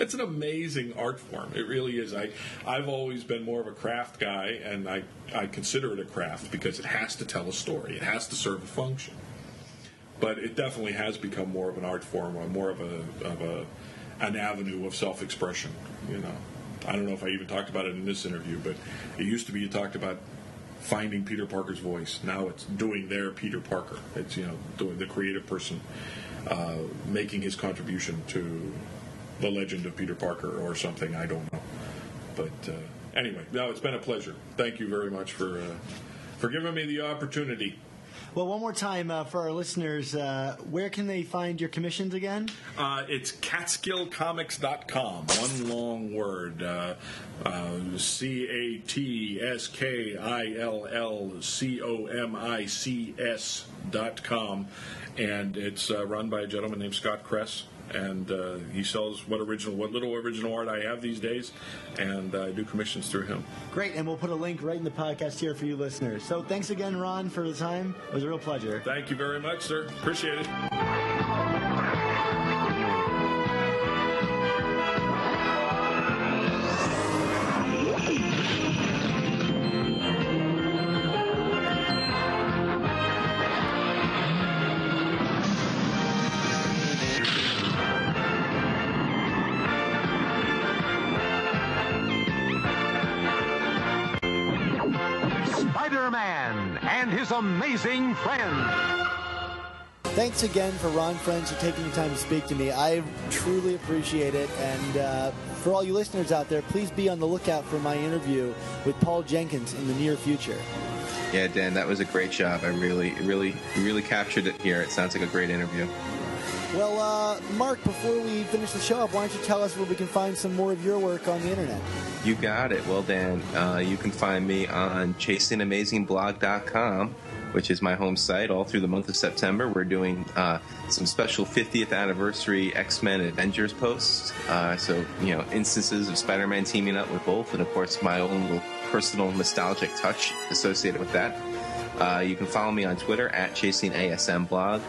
it's an amazing art form. It really is. I I've always been more of a craft guy, and I I consider it a craft because it has to tell a story. It has to serve a function. But it definitely has become more of an art form, or more of a of a an avenue of self expression. You know, I don't know if I even talked about it in this interview, but it used to be you talked about finding Peter Parker's voice. Now it's doing their Peter Parker. It's you know doing the creative person uh, making his contribution to the legend of Peter Parker or something. I don't know, but uh, anyway, no, it's been a pleasure. Thank you very much for uh, for giving me the opportunity. Well, one more time uh, for our listeners, uh, where can they find your commissions again? Uh, it's catskillcomics.com. One long word. Uh, uh, C A T S K I L L C O M I C S dot com. And it's uh, run by a gentleman named Scott Kress. And uh, he sells what original, what little original art I have these days, and I do commissions through him. Great, and we'll put a link right in the podcast here for you listeners. So thanks again, Ron, for the time. It was a real pleasure. Thank you very much, sir. Appreciate it. Amazing friends. Thanks again for Ron Frenz for taking the time to speak to me. I truly appreciate it. And uh, for all you listeners out there, please be on the lookout for my interview with Paul Jenkins in the near future. Yeah, Dan, that was a great job. I really, really, really captured it here. It sounds like a great interview. Well, uh, Mark, before we finish the show up, why don't you tell us where we can find some more of your work on the internet? You got it. Well, Dan, uh, you can find me on chasingamazingblog.com, which is my home site. All through the month of September, we're doing uh, some special 50th anniversary X Men Avengers posts. Uh, so, you know, instances of Spider Man teaming up with both, and of course, my own little personal nostalgic touch associated with that. Uh, you can follow me on Twitter at chasingasmblog.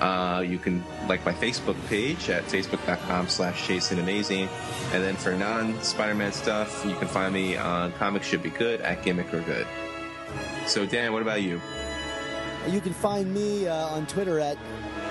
Uh, you can like my Facebook page at facebook.com slash chasingamazing. And then for non-Spider-Man stuff, you can find me on Comics Should Be Good at Gimmick or Good. So Dan, what about you? You can find me uh, on Twitter at,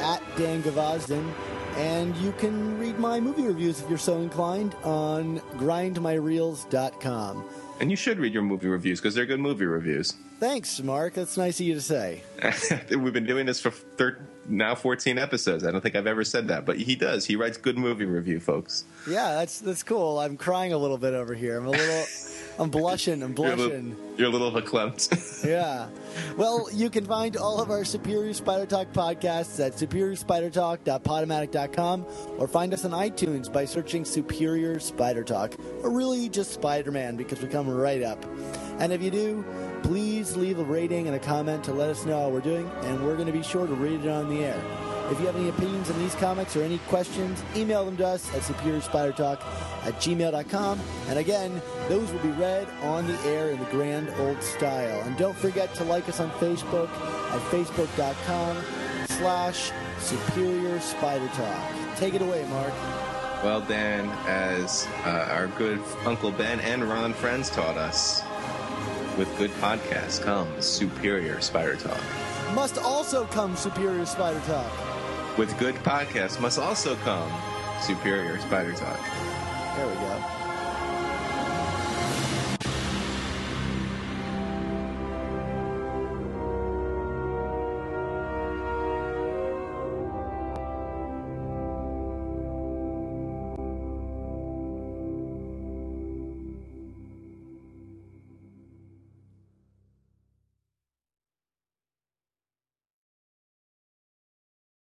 at Dan Gvozden. And you can read my movie reviews if you're so inclined on grindmyreels.com. And you should read your movie reviews because they're good movie reviews. Thanks, Mark. That's nice of you to say. We've been doing this for thir- now 14 episodes. I don't think I've ever said that, but he does. He writes good movie review, folks. Yeah, that's that's cool. I'm crying a little bit over here. I'm a little, I'm blushing. I'm You're a blushing. little, you're a little verklempt. Yeah. Well, you can find all of our Superior Spider Talk podcasts at superiorspidertalk.podomatic.com or find us on iTunes by searching Superior Spider Talk or really just Spider Man because we come right up. And if you do, please leave a rating and a comment to let us know how we're doing, and we're going to be sure to read it on the air. If you have any opinions on these comics or any questions, email them to us at superiorspidertalk at gmail.com. And again, those will be read on the air in the grand old style. And don't forget to like us on Facebook at facebook.com slash superior spider talk. Take it away, Mark. well, Dan, as uh, our good Uncle Ben and Ron Frenz taught us, with good podcasts comes superior spider talk. Must also come superior spider talk. With good podcasts must also come superior spider talk. There we go.